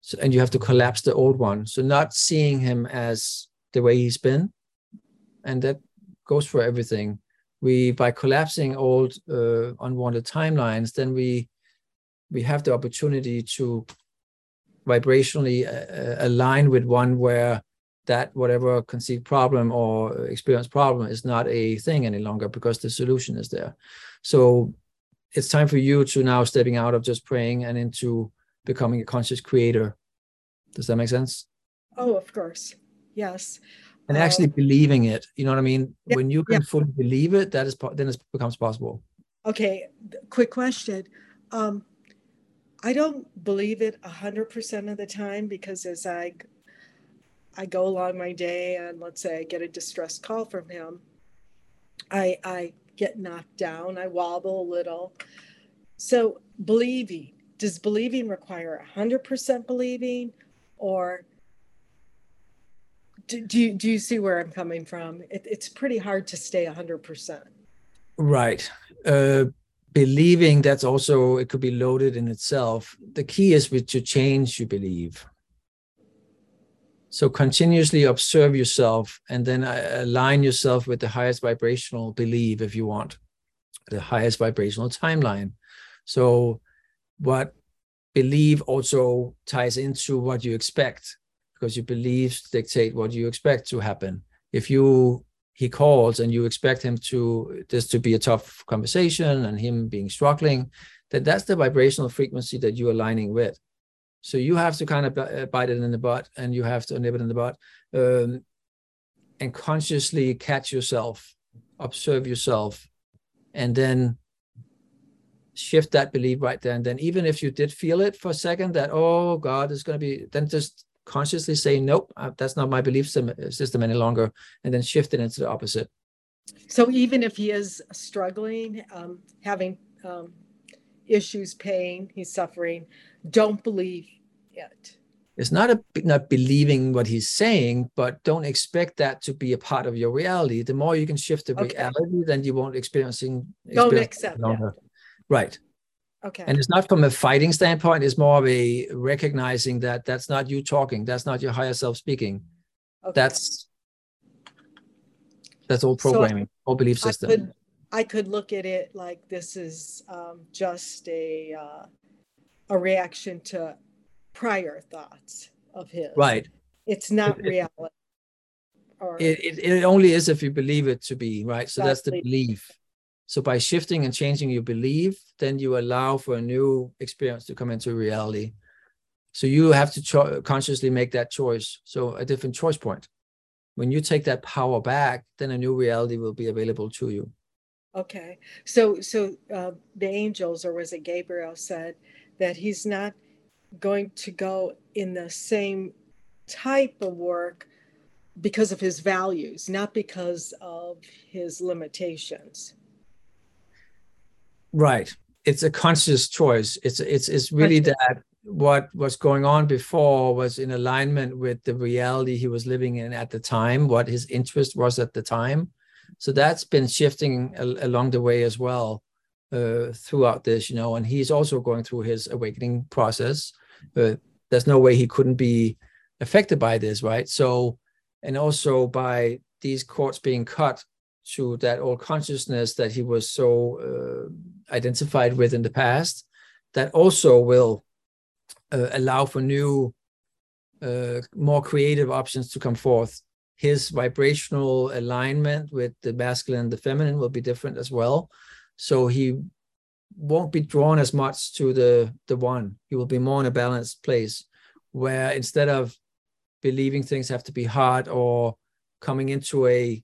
so, and you have to collapse the old one. So not seeing him as the way he's been, and that goes for everything. We by collapsing old uh, unwanted timelines, then we we have the opportunity to vibrationally uh, uh align with one where that whatever conceived problem or experienced problem is not a thing any longer because the solution is there. So it's time for you to now stepping out of just praying and into becoming a conscious creator. Does that make sense? Oh, of course. Yes. And actually um, believing it, you know what I mean? Yeah, when you can yeah. fully believe it, that is then it becomes possible. Okay, quick question. Um, I don't believe it a hundred percent of the time because as I I go along my day and let's say I get a distress call from him, I I get knocked down, I wobble a little. So believing does believing require 100% believing or do, do, you, do you see where i'm coming from? It, it's pretty hard to stay 100% right. Uh, believing that's also it could be loaded in itself the key is with to change you believe. So continuously observe yourself and then uh, align yourself with the highest vibrational belief if you want the highest vibrational timeline. So what believe also ties into what you expect because your beliefs dictate what you expect to happen. If you he calls and you expect him to this to be a tough conversation and him being struggling then that's the vibrational frequency that you're aligning with. So you have to kind of uh, bite it in the butt and you have to nip it in the butt um, and consciously catch yourself observe yourself and then shift that belief right there and then. Even if you did feel it for a second that oh god is going to be then just consciously say nope uh, that's not my belief system any longer and then shift it into the opposite so even if he is struggling um, having um, issues, pain, he's suffering. Don't believe it. It's not a not believing what he's saying, but don't expect that to be a part of your reality. The more you can shift the Okay. reality, then you won't experiencing. Don't experience accept it that. Right. Okay. And it's not from a fighting standpoint. It's more of a recognizing that that's not you talking. That's not your higher self speaking. okay. That's that's all So programming, all belief I system. could, I could look at it like this is um, just a uh, a reaction to prior thoughts of his. Right. It's not It- it- reality. Or It, it it only is if you believe it to be right. So that's the belief. So by shifting and changing your belief, then you allow for a new experience to come into reality. So you have to cho- consciously make that choice. So a different choice point. When you take that power back, then a new reality will be available to you. okay. So so uh, the angels, or was it Gabriel, said that he's not going to go in the same type of work because of his values, not because of his limitations. Right. It's a conscious choice. It's it's it's really Conscious. that what was going on before was in alignment with the reality he was living in at the time, what his interest was at the time. So that's been shifting a- along the way as well uh, throughout this, you know. And he's also going through his awakening process. Uh, there's no way he couldn't be affected by this, right? So, and also by these cords being cut to that old consciousness that he was so uh, identified with in the past, that also will uh, allow for new, uh, more creative options to come forth. His vibrational alignment with the masculine and the feminine will be different as well. So he won't be drawn as much to the the one. He will be more in a balanced place, where instead of believing things have to be hard or coming into a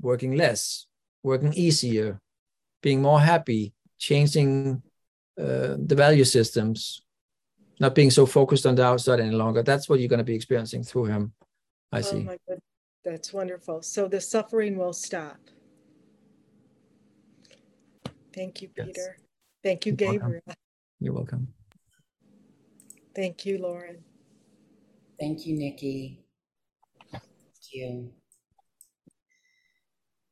working less, working easier, being more happy, changing uh, the value systems, not being so focused on the outside any longer. That's what you're going to be experiencing through him. I Oh see. my good, that's wonderful. So the suffering will stop. Thank you, Yes. Peter. Thank you, You're welcome. Gabriel. You're welcome. Thank you, Lauren. Thank you, Nikki. Thank you.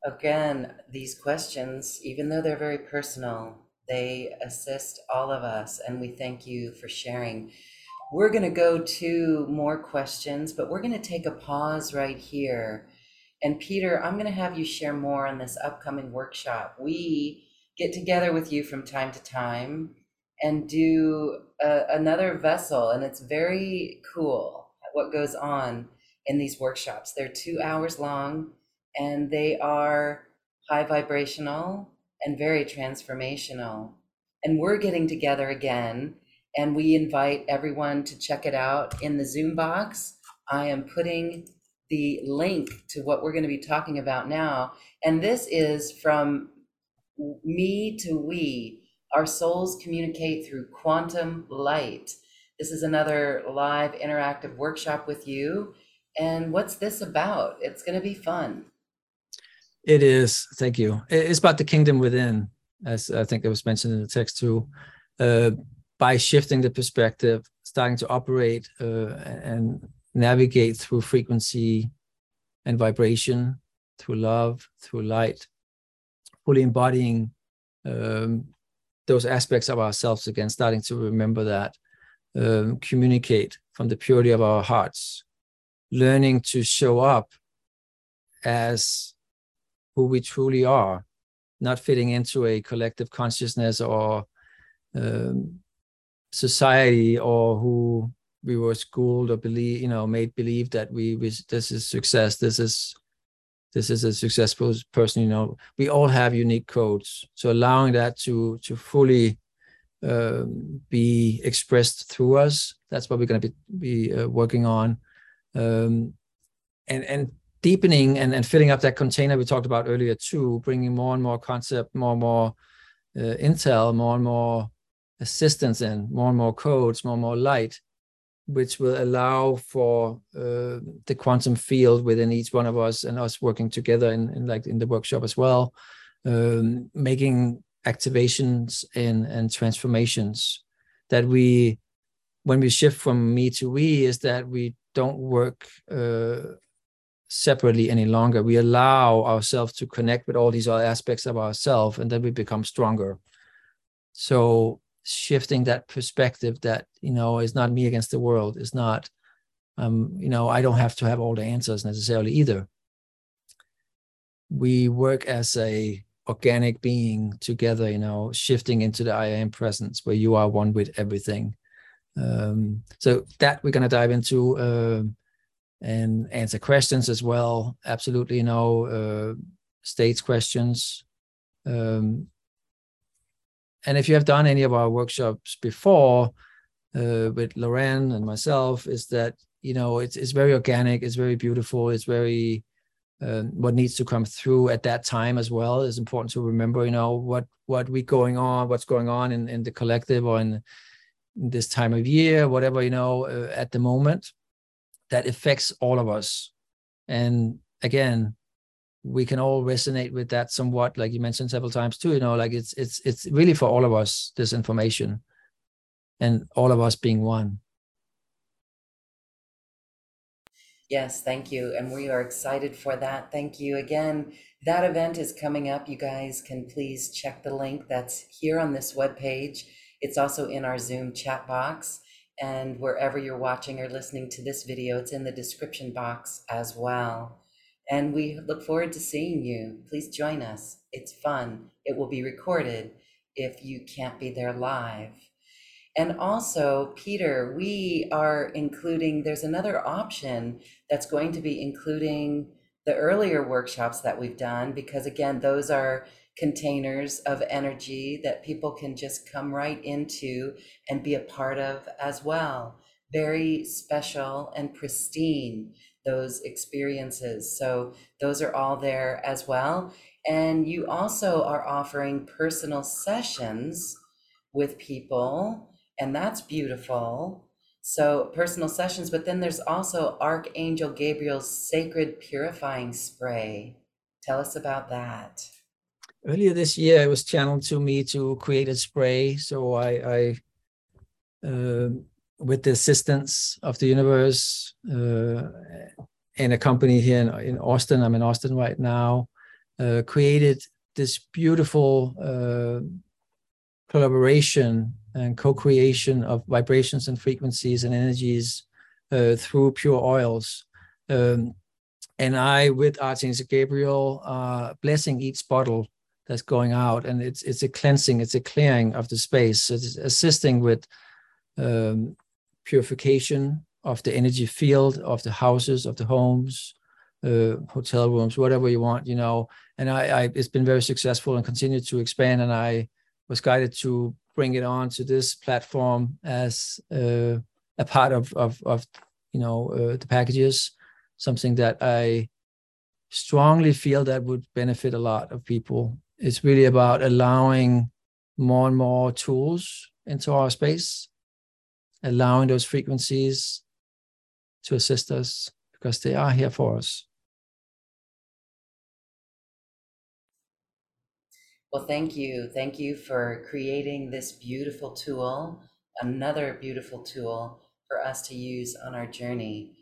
Again, these questions, even though they're very personal, they assist all of us, and we thank you for sharing. We're going to go to more questions, but we're going to take a pause right here. And Peter, I'm going to have you share more on this upcoming workshop. We get together with you from time to time and do a, another vessel, and it's very cool what goes on in these workshops. They're two hours long and they are high vibrational and very transformational. And we're getting together again, and we invite everyone to check it out in the Zoom box. I am putting the link to what we're going to be talking about now. And this is from me to we. Our souls communicate through quantum light. This is another live interactive workshop with you. And what's this about? It's going to be fun. It is. Thank you. It's about the kingdom within, as I think it was mentioned in the text too. Uh, by shifting the perspective, starting to operate uh, and navigate through frequency and vibration, through love, through light, fully embodying um, those aspects of ourselves again, starting to remember that, um, communicate from the purity of our hearts, learning to show up as who we truly are, not fitting into a collective consciousness or um, society or who we were schooled or believe, you know, made believe that we, we this is success, this is this is a successful person. You know, we all have unique codes, so allowing that to to fully um, be expressed through us. That's what we're going to be be uh, working on, um, and and deepening and, and filling up that container we talked about earlier too, bringing more and more concept, more and more uh, intel, more and more assistance in, more and more codes, more and more light, which will allow for uh, the quantum field within each one of us and us working together in, in like in the workshop as well, um, making activations and and transformations that we when we shift from me to we is that we don't work uh, separately any longer. We allow ourselves to connect with all these other aspects of ourselves and then we become stronger. So shifting that perspective that you know is not me against the world is not um you know i don't have to have all the answers necessarily either. We work as a organic being together you know shifting into the i am presence where you are one with everything. Um so that we're going to dive into uh, and answer questions as well absolutely you know uh, states questions um and if you have done any of our workshops before uh, with Loren and myself, is that you know it's it's very organic, it's very beautiful, it's very um, what needs to come through at that time as well is important to remember. You know what what we going on, what's going on in in the collective or in, in this time of year, whatever you know uh, at the moment, that affects all of us. And again, we can all resonate with that somewhat like you mentioned several times too you know like it's it's it's really for all of us this information and all of us being one. Yes thank you. And we are excited for that. Thank you again. That event is coming up. You guys can please check the link that's here on this web page it's also in our zoom chat box and wherever you're watching or listening to this video it's in the description box as well and we look forward to seeing you. Please join us. It's fun. It will be recorded if you can't be there live. And also, Peter, we are including, there's another option that's going to be including the earlier workshops that we've done, because again, those are containers of energy that people can just come right into and be a part of as well. Very special and pristine those experiences. So those are all there as well. And you also are offering personal sessions with people, and that's beautiful. So personal sessions, but then there's also Archangel Gabriel's sacred purifying spray. Tell us about that. Earlier this year, it was channeled to me to create a spray. So I, I uh, with the assistance of the universe uh, and a company here in, in, Austin, I'm in Austin right now, uh, created this beautiful uh, collaboration and co-creation of vibrations and frequencies and energies uh, through pure oils. Um, and I, with Archangel Gabriel, uh, blessing each bottle that's going out, and it's it's a cleansing, it's a clearing of the space. It's assisting with um, purification of the energy field of the houses, of the homes, uh, hotel rooms, whatever you want, you know. And I, I, it's been very successful and continued to expand. And I was guided to bring it on to this platform as uh, a part of, of, of you know, uh, the packages, something that I strongly feel that would benefit a lot of people. It's really about allowing more and more tools into our space allowing those frequencies to assist us because they are here for us. Well, thank you. Thank you for creating this beautiful tool, another beautiful tool for us to use on our journey.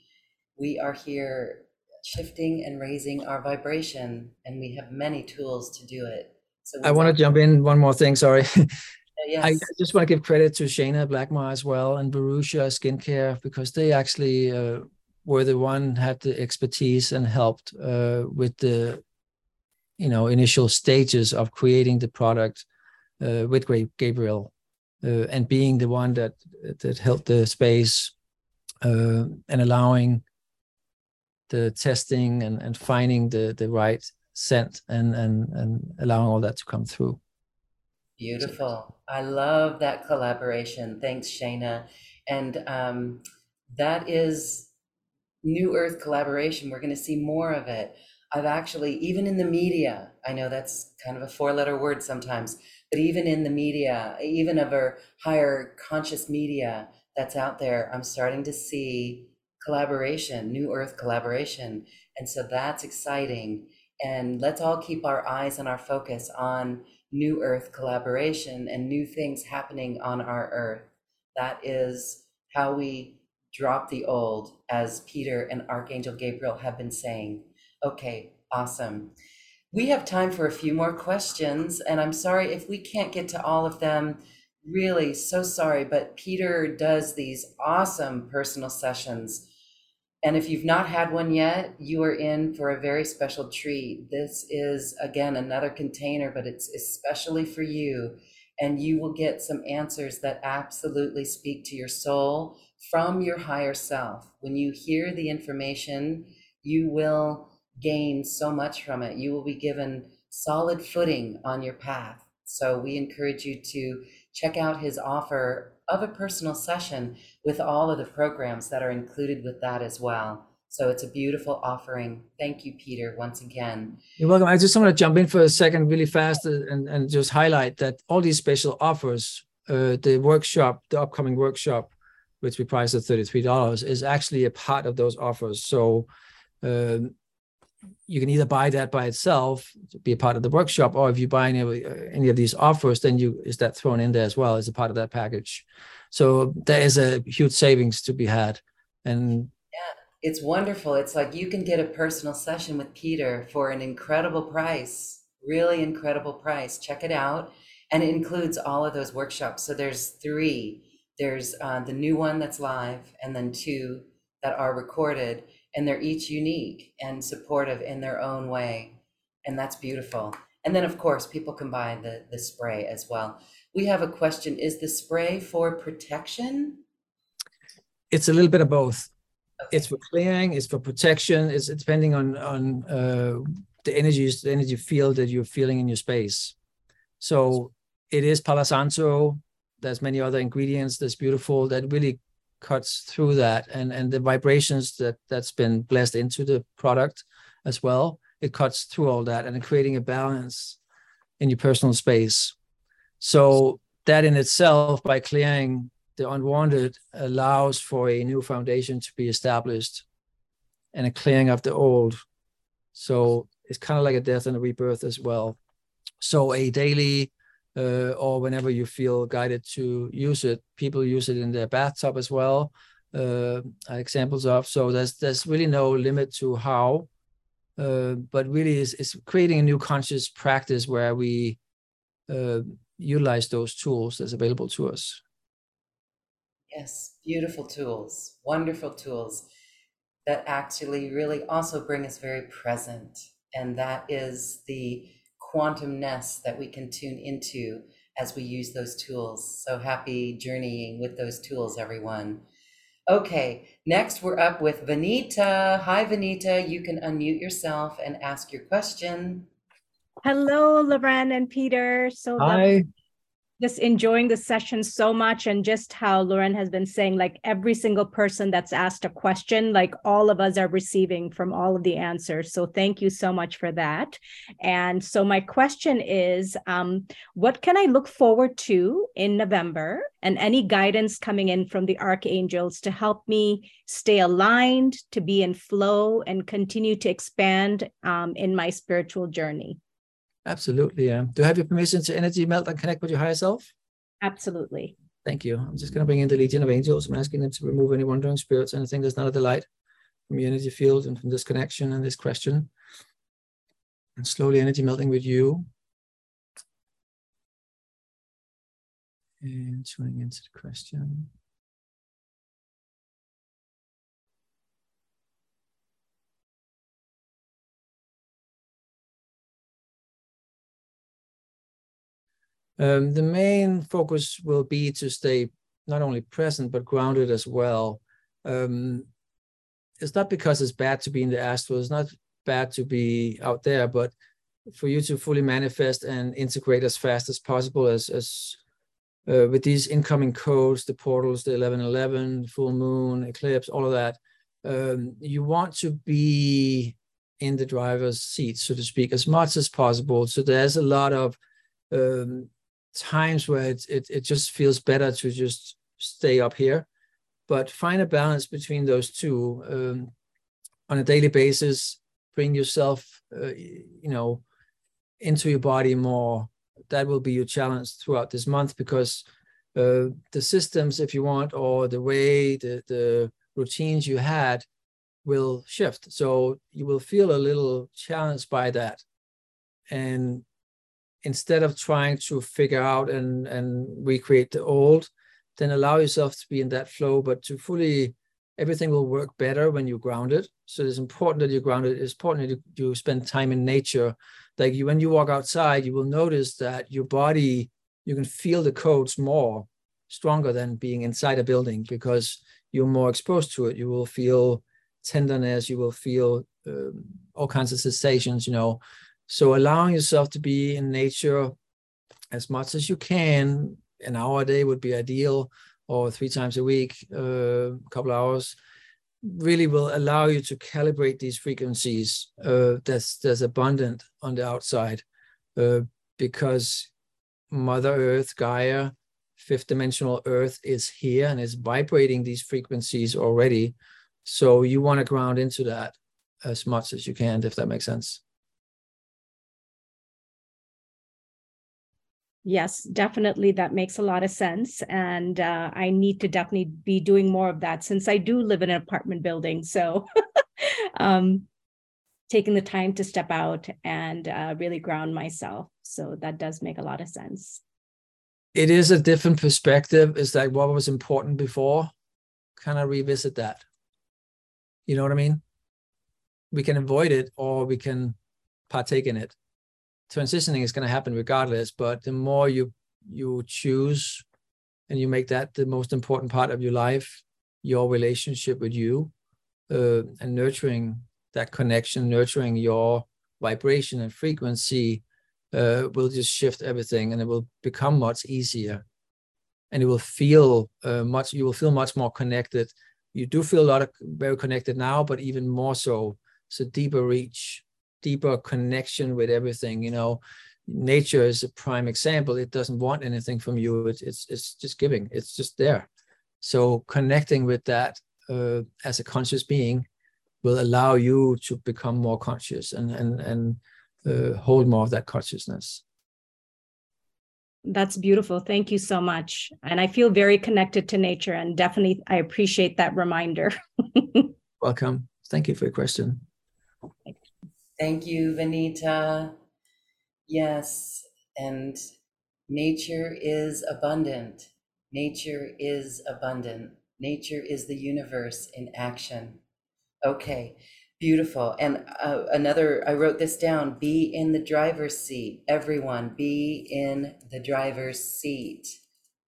We are here shifting and raising our vibration, and we have many tools to do it. So I want to jump in one more thing. Sorry. Yes. I just want to give credit to Shayna Blackmar as well and Verusha Skincare because they actually uh, were the one had the expertise and helped uh, with the you know initial stages of creating the product uh, with Gabriel uh, and being the one that that held the space uh, and allowing the testing and, and finding the the right scent and and and allowing all that to come through. Beautiful. I love that collaboration. Thanks, Shayna. And um, that is New Earth collaboration. We're going to see more of it. I've actually, even in the media, I know that's kind of a four letter word sometimes, but even in the media, even of our higher conscious media that's out there, I'm starting to see collaboration, New Earth collaboration. And so that's exciting. And let's all keep our eyes and our focus on new earth collaboration and new things happening on our earth. That is how we drop the old, as Peter and Archangel Gabriel have been saying. Okay, awesome. We have time for a few more questions, and I'm sorry if we can't get to all of them. Really, so sorry, but Peter does these awesome personal sessions and if you've not had one yet, you are in for a very special treat. This is, again, another container, but it's especially for you. And you will get some answers that absolutely speak to your soul from your higher self. When you hear the information, you will gain so much from it. You will be given solid footing on your path. So we encourage you to check out his offer of a personal session with all of the programs that are included with that as well. So it's a beautiful offering. Thank you, Peter, once again. You're welcome. I just want to jump in for a second really fast and, and just highlight that all these special offers, uh, the workshop, the upcoming workshop, which we price at $33, is actually a part of those offers. So um, you can either buy that by itself to be a part of the workshop, or if you buy any of, uh, any of these offers, then you is that thrown in there as well as a part of that package. So there is a huge savings to be had, and yeah, it's wonderful. It's like you can get a personal session with Peter for an incredible price, really incredible price. Check it out, and it includes all of those workshops. So there's three. There's uh, the new one that's live, and then two that are recorded and they're each unique and supportive in their own way and that's beautiful. And then of course people can buy the the spray as well. We have a question is the spray for protection? It's a little bit of both. Okay. it's for clearing it's for protection it's depending on on uh, the energies the energy field that you're feeling in your space. So it is palo santo there's many other ingredients that's beautiful that really cuts through that and and the vibrations that that's been blessed into the product as well it cuts through all that and creating a balance in your personal space. So that in itself by clearing the unwanted allows for a new foundation to be established and a clearing of the old. So it's kind of like a death and a rebirth as well. So a daily uh, or whenever you feel guided to use it. People use it in their bathtub as well. Uh, examples of so there's there's really no limit to how, uh, but really is is creating a new conscious practice where we uh, utilize those tools that's available to us. Yes, beautiful tools, wonderful tools that actually really also bring us very present, and that is the quantumness that we can tune into as we use those tools. So happy journeying with those tools, everyone. Okay, next we're up with Vanita. Hi, Vanita. You can unmute yourself and ask your question. Hello, Loren and Peter. So Hi just enjoying the session so much and just how Lauren has been saying, like every single person that's asked a question, like all of us are receiving from all of the answers. So thank you so much for that. And so my question is, um, what can I look forward to in November and any guidance coming in from the archangels to help me stay aligned, to be in flow and continue to expand um, in my spiritual journey? Absolutely. Yeah. Do you have your permission to energy meld and connect with your higher self? Absolutely. Thank you. I'm just going to bring in the Legion of Angels. I'm asking them to remove any wandering spirits, anything that's not a delight from your energy field and from this connection and this question. And slowly energy melting with you. And tuning into the question. Um, the main focus will be to stay not only present but grounded as well. Um, it's not because it's bad to be in the astral. It's not bad to be out there, but for you to fully manifest and integrate as fast as possible as as uh, with these incoming codes, the portals, the 1111, full moon, eclipse, all of that. Um, you want to be in the driver's seat, so to speak, as much as possible. So there's a lot of um, times where it, it, it just feels better to just stay up here but find a balance between those two um, on a daily basis bring yourself uh, you know into your body more that will be your challenge throughout this month because uh, the systems, if you want, or the way the, the routines you had will shift. So you will feel a little challenged by that. And instead of trying to figure out and, and recreate the old, then allow yourself to be in that flow, but to fully, everything will work better when you're grounded. So it's important that you're grounded. It's important that you, you spend time in nature. Like you, when you walk outside, you will notice that your body, you can feel the codes more stronger than being inside a building because you're more exposed to it. You will feel tenderness, you will feel um, all kinds of sensations, you know. So allowing yourself to be in nature as much as you can, an hour a day would be ideal, or three times a week, uh, a couple hours, really will allow you to calibrate these frequencies uh, that's that's abundant on the outside, uh, because Mother Earth, Gaia, fifth dimensional Earth is here and is vibrating these frequencies already. So you want to ground into that as much as you can, if that makes sense. Yes, definitely. That makes a lot of sense. And uh, I need to definitely be doing more of that since I do live in an apartment building. So um, taking the time to step out and uh, really ground myself. So that does make a lot of sense. It is a different perspective. Is like what was important before. Kind of revisit that. You know what I mean? We can avoid it or we can partake in it transitioning is going to happen regardless but the more you you choose and you make that the most important part of your life your relationship with you uh, and nurturing that connection nurturing your vibration and frequency uh, will just shift everything and it will become much easier. And it will feel uh, much you will feel much more connected. You do feel a lot of very connected now but even more so. It's a deeper reach deeper connection with everything you know. Nature is a prime example. It doesn't want anything from you. It's it's, it's just giving. It's just there. So connecting with that uh, as a conscious being will allow you to become more conscious and and and uh, hold more of that consciousness. That's beautiful. Thank you so much. And i feel very connected to nature and definitely i appreciate that reminder. Welcome. Thank you for your question Thank you, Vanita. Yes, and nature is abundant. Nature is abundant. Nature is the universe in action. Okay, beautiful. And uh, another, I wrote this down be in the driver's seat. Everyone, be in the driver's seat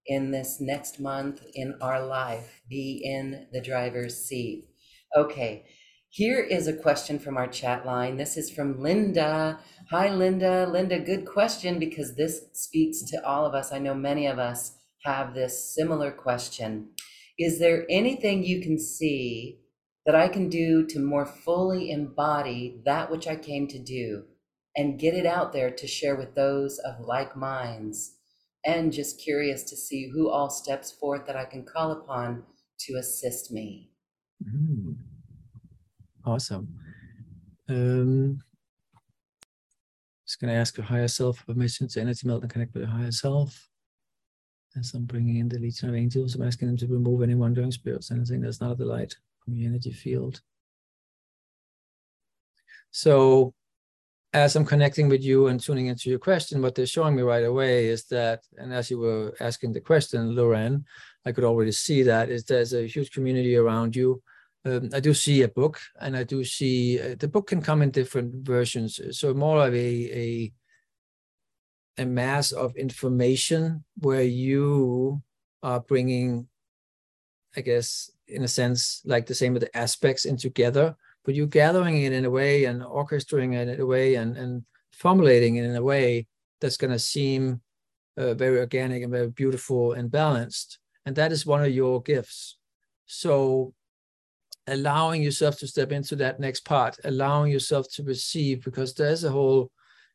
in this next month in our life. Be in the driver's seat. Okay, here is a question from our chat line. This is from Linda. Hi, Linda. Linda, good question because this speaks to all of us. I know many of us have this similar question. Is there anything you can see that I can do to more fully embody that which I came to do and get it out there to share with those of like minds? And just curious to see who all steps forth that I can call upon to assist me. Mm. Awesome. Um, just going to ask your higher self permission to energy meld and connect with your higher self. As I'm bringing in the Legion of Angels, I'm asking them to remove any wandering spirits, and anything that's not of the light from your energy field. So, as I'm connecting with you and tuning into your question, what they're showing me right away is that, and as you were asking the question, Lauren, I could already see that is there's a huge community around you um, I do see a book, and I do see uh, the book can come in different versions. So more of a a a mass of information where you are bringing, I guess, in a sense, like the same with the aspects in together, but you're gathering it in a way and orchestrating it in a way and and formulating it in a way that's going to seem uh, very organic and very beautiful and balanced. And that is one of your gifts. So allowing yourself to step into that next part, allowing yourself to receive, because there's a whole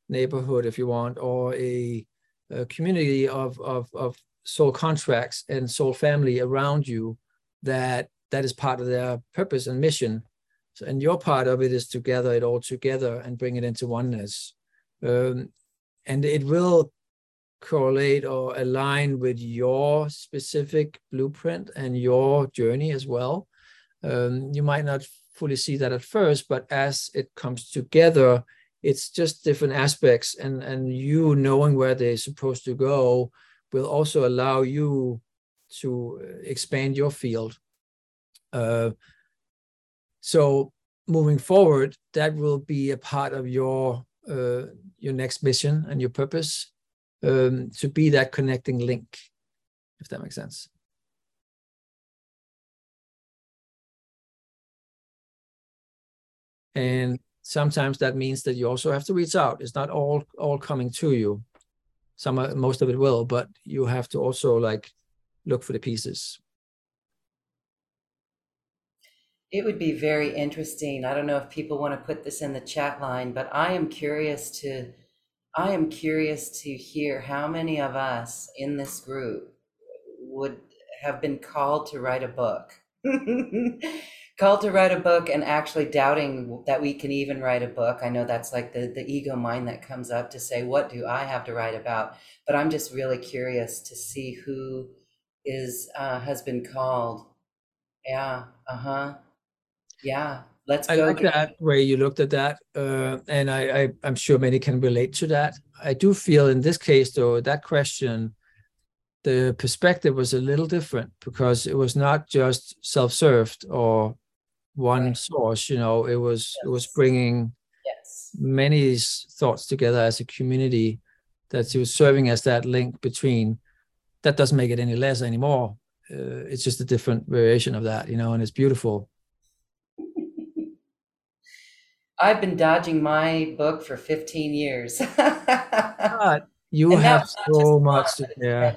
neighborhood, if you want, or a, a community of, of, of soul contracts and soul family around you that that is part of their purpose and mission. So, and your part of it is to gather it all together and bring it into oneness. Um, and it will correlate or align with your specific blueprint and your journey as well. Um, you might not fully see that at first, but as it comes together, it's just different aspects, and and you knowing where they're supposed to go will also allow you to expand your field. Uh, so moving forward, that will be a part of your uh, your next mission and your purpose um, to be that connecting link, if that makes sense. And sometimes that means that you also have to reach out. It's not all all coming to you. Some most of it will, but you have to also like look for the pieces. It would be very interesting. I don't know if people want to put this in the chat line, but I am curious to I am curious to hear how many of us in this group would have been called to write a book. called to write a book and actually doubting that we can even write a book. I know that's like the the ego mind that comes up to say what do I have to write about? But I'm just really curious to see who is uh has been called. Yeah, uh-huh. Yeah, let's go. I go. like that way you looked at that, uh, and I, I I'm sure many can relate to that. I do feel in this case though that question, the perspective was a little different because it was not just self-served or one source. You know, it was it was bringing Yes. many thoughts together as a community that she was serving as that link between that doesn't make it any less anymore uh, it's just a different variation of that you know and it's beautiful I've been dodging my book for 15 years. you And have it's not just so much to yeah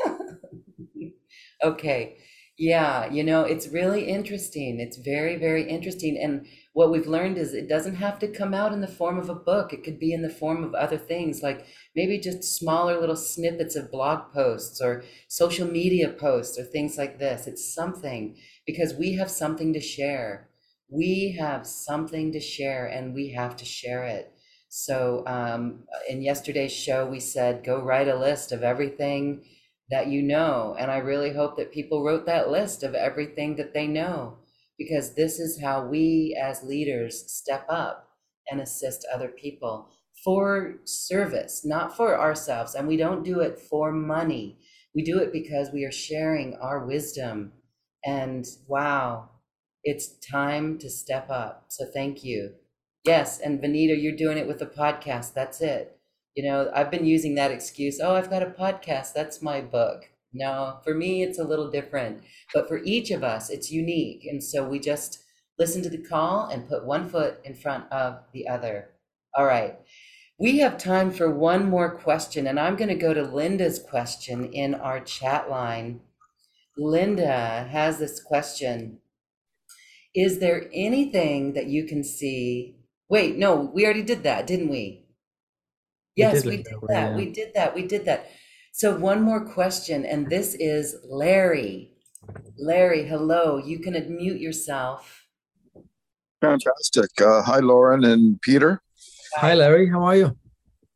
okay. Yeah, you know, it's really interesting. It's very, very interesting. And what we've learned is it doesn't have to come out in the form of a book. It could be in the form of other things, like maybe just smaller little snippets of blog posts or social media posts or things like this. It's something because we have something to share. We have something to share and we have to share it. So, um, in yesterday's show, we said, go write a list of everything that you know. And I really hope that people wrote that list of everything that they know, because this is how we as leaders step up and assist other people for service, not for ourselves. And we don't do it for money. We do it because we are sharing our wisdom. And wow, it's time to step up. So thank you. Yes. And Vanita, you're doing it with the podcast. That's it. You know, I've been using that excuse. Oh, I've got a podcast. That's my book. No, for me, it's a little different. But for each of us, it's unique. And so we just listen to the call and put one foot in front of the other. All right. We have time for one more question, and I'm going to go to Linda's question in our chat line. Linda has this question Is there anything that you can see? Wait, no, we already did that, didn't we? We Yes, did we did that. yeah. We did that. We did that. So, one more question, and this is Larry. Larry, hello. You can unmute yourself. Fantastic. Uh, hi, Lauren and Peter. hi larry how are you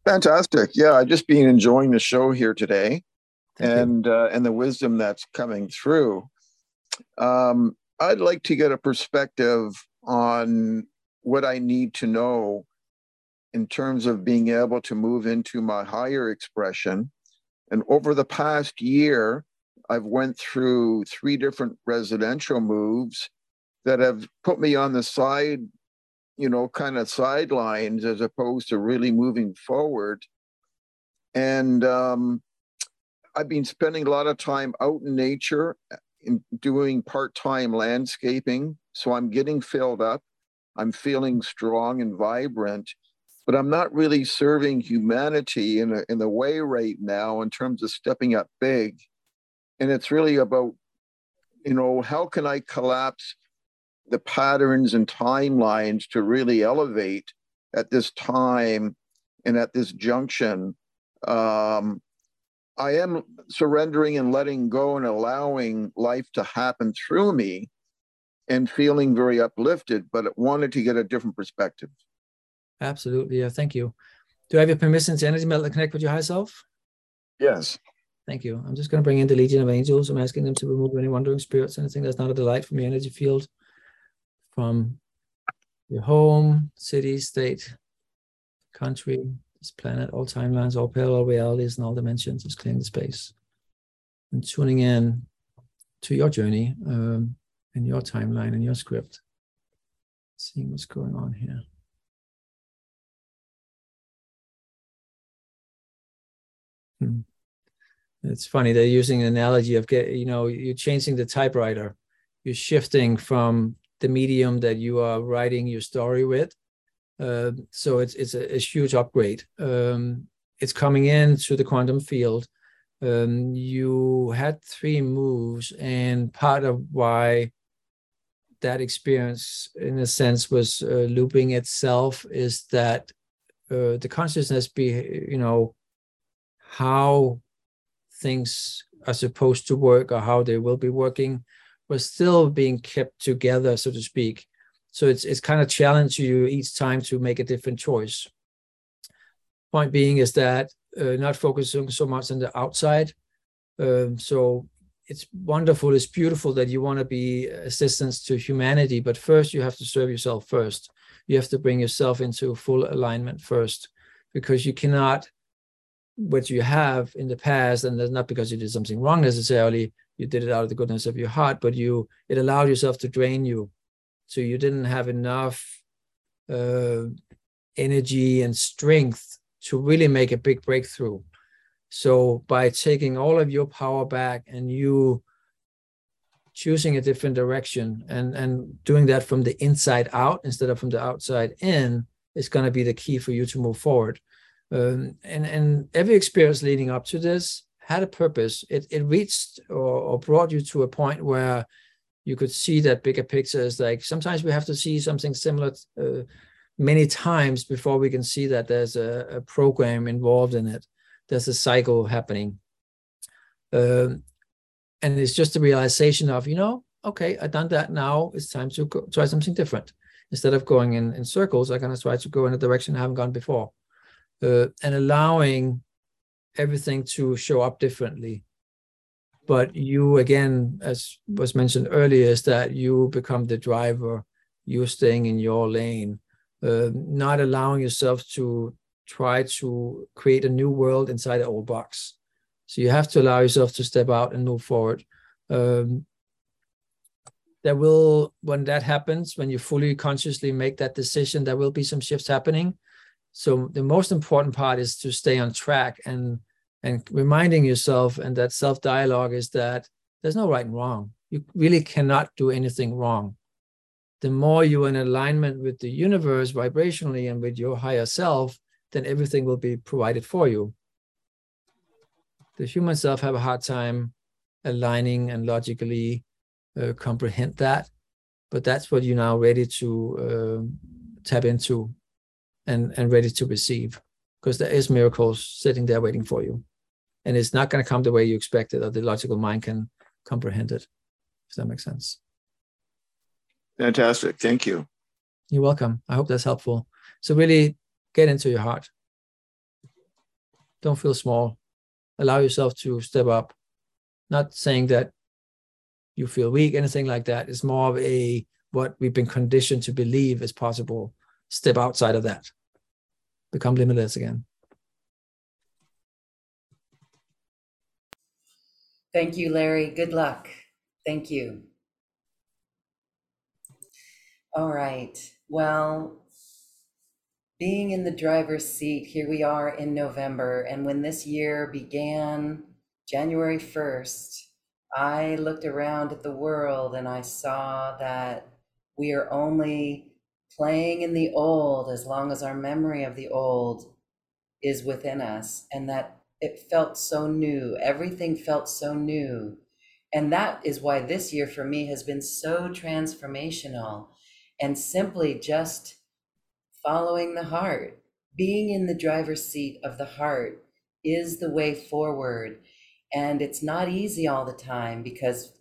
Fantastic. Yeah, I've just been enjoying the show here today Thank and uh, and the wisdom that's coming through. Um, I'd like to get a perspective on what I need to know in terms of being able to move into my higher expression. And over the past year, I've went through three different residential moves that have put me on the side you know, kind of sidelines as opposed to really moving forward. And um, I've been spending a lot of time out in nature, in doing part time landscaping. So I'm getting filled up. I'm feeling strong and vibrant, but I'm not really serving humanity in a, in a way right now in terms of stepping up big. And it's really about, you know, how can I collapse the patterns and timelines to really elevate at this time and at this junction. Um, I am surrendering and letting go and allowing life to happen through me and feeling very uplifted, but wanted to get a different perspective. Absolutely yeah thank you do i have your permission to energy meld and connect with your higher self Yes. Thank you. I'm just going to bring in the Legion of Angels. I'm asking them to remove any wandering spirits, anything that's not a delight from your energy field, from your home, city, state, country, this planet, all timelines, all parallel realities, and all dimensions. Just clearing the space and tuning in to your journey um, and your timeline and your script. Seeing what's going on here. It's funny they're using an analogy of get you know you're changing the typewriter, you're shifting from the medium that you are writing your story with. Uh, so it's it's a, a huge upgrade. Um, it's coming in into the quantum field. Um, you had three moves, and part of why that experience, in a sense, was uh, looping itself is that uh, the consciousness be you know how things are supposed to work or how they will be working was still being kept together, so to speak. So it's it's kind of challenging you each time to make a different choice. Point being is that uh, not focusing so much on the outside. Um, so it's wonderful, it's beautiful that you want to be assistance to humanity, but first you have to serve yourself first. You have to bring yourself into full alignment first, because you cannot what you have in the past, and that's not because you did something wrong necessarily, you did it out of the goodness of your heart, but you it allowed yourself to drain you. So you didn't have enough uh, energy and strength to really make a big breakthrough. So by taking all of your power back and you choosing a different direction and, and doing that from the inside out instead of from the outside in is going to be the key for you to move forward. Um, and and every experience leading up to this had a purpose. It it reached or, or brought you to a point where you could see that bigger picture is like sometimes we have to see something similar uh, many times before we can see that there's a, a program involved in it. There's a cycle happening. Um, and it's just a realization of, you know, okay, I've done that now. It's time to go, try something different. Instead of going in, in circles, I'm going to try to go in a direction I haven't gone before uh, and allowing everything to show up differently. But you, again, as was mentioned earlier, is that you become the driver, you're staying in your lane, uh, not allowing yourself to try to create a new world inside an old box. So you have to allow yourself to step out and move forward. Um, there will, when that happens, when you fully consciously make that decision, there will be some shifts happening so the most important part is to stay on track and and reminding yourself and that self dialogue is that there's no right and wrong. You really cannot do anything wrong. The more you're in alignment with the universe vibrationally and with your higher self then everything will be provided for you. The human self have a hard time aligning and logically uh, comprehend that but that's what you're now ready to uh, tap into and, and ready to receive because there is miracles sitting there waiting for you. And it's not going to come the way you expected or the logical mind can comprehend it. Does that make sense? Fantastic. Thank you. You're welcome. I hope that's helpful. So really get into your heart. Don't feel small. Allow yourself to step up. Not saying that you feel weak, anything like that. It's more of a what we've been conditioned to believe is possible. Step outside of that become limitless again. Thank you, Larry. Good luck. Thank you. All right. Well, being in the driver's seat, here we are in November. And when this year began, January 1st, I looked around at the world and I saw that we are only playing in the old as long as our memory of the old is within us and that it felt so new everything felt so new. And that is why this year for me has been so transformational and simply just following the heart. Being in the driver's seat of the heart is the way forward and it's not easy all the time because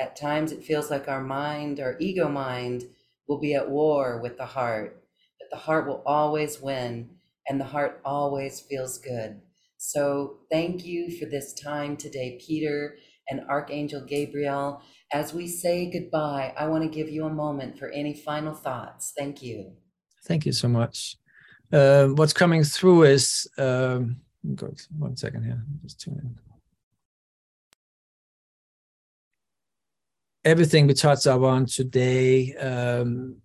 at times it feels like our mind our ego mind will be at war with the heart, but the heart will always win and the heart always feels good. So thank you for this time today, Peter and Archangel Gabriel. As we say goodbye, I want to give you a moment for any final thoughts. Thank you. Thank you so much. Uh, what's coming through is um, one second here. Just tune in. Everything we touch on today, um,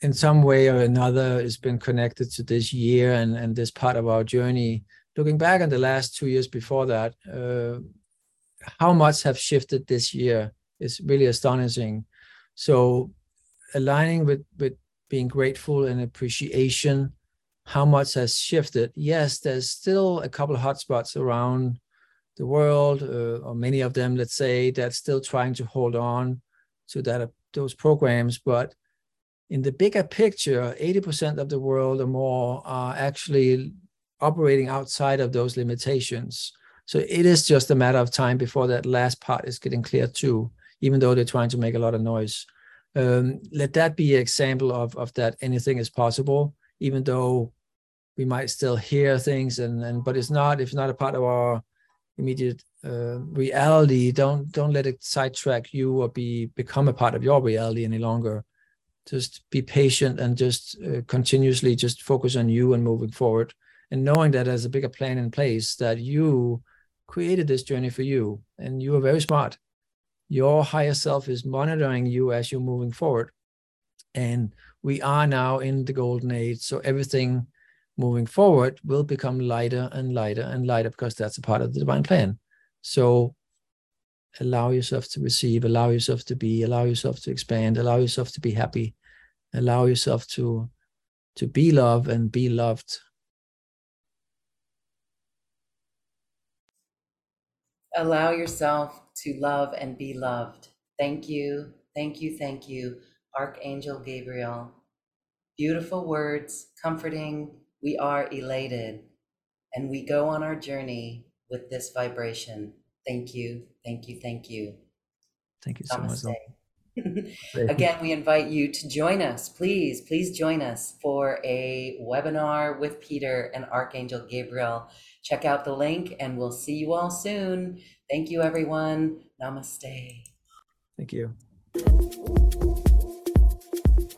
in some way or another, has been connected to this year and, and this part of our journey. Looking back on the last two years before that, uh, how much have shifted this year is really astonishing. So aligning with with being grateful and appreciation, how much has shifted. Yes, there's still a couple of hotspots around the world, uh, or many of them, let's say, that's still trying to hold on to that those programs. But in the bigger picture, 80% of the world or more are actually operating outside of those limitations. So it is just a matter of time before that last part is getting clear too, even though they're trying to make a lot of noise. Um, let that be an example of, of that anything is possible, even though we might still hear things and, and but it's not if not a part of our immediate uh, reality. Don't don't let it sidetrack you or be become a part of your reality any longer. Just be patient and just uh, continuously just focus on you and moving forward. And knowing that there's a bigger plan in place that you created this journey for you and you are very smart. Your higher self is monitoring you as you're moving forward. And we are now in the golden age so everything moving forward will become lighter and lighter and lighter because that's a part of the divine plan so allow yourself to receive allow yourself to be allow yourself to expand allow yourself to be happy allow yourself to to be loved and be loved allow yourself to love and be loved. Thank you, thank you, thank you, Archangel Gabriel. Beautiful words, comforting. We are elated and we go on our journey with this vibration. Thank you, thank you, thank you. Thank you so Namaste. much. Again, we invite you to join us. Please, please join us for a webinar with Peter and Archangel Gabriel. Check out the link and we'll see you all soon. Thank you, everyone. Namaste. Thank you.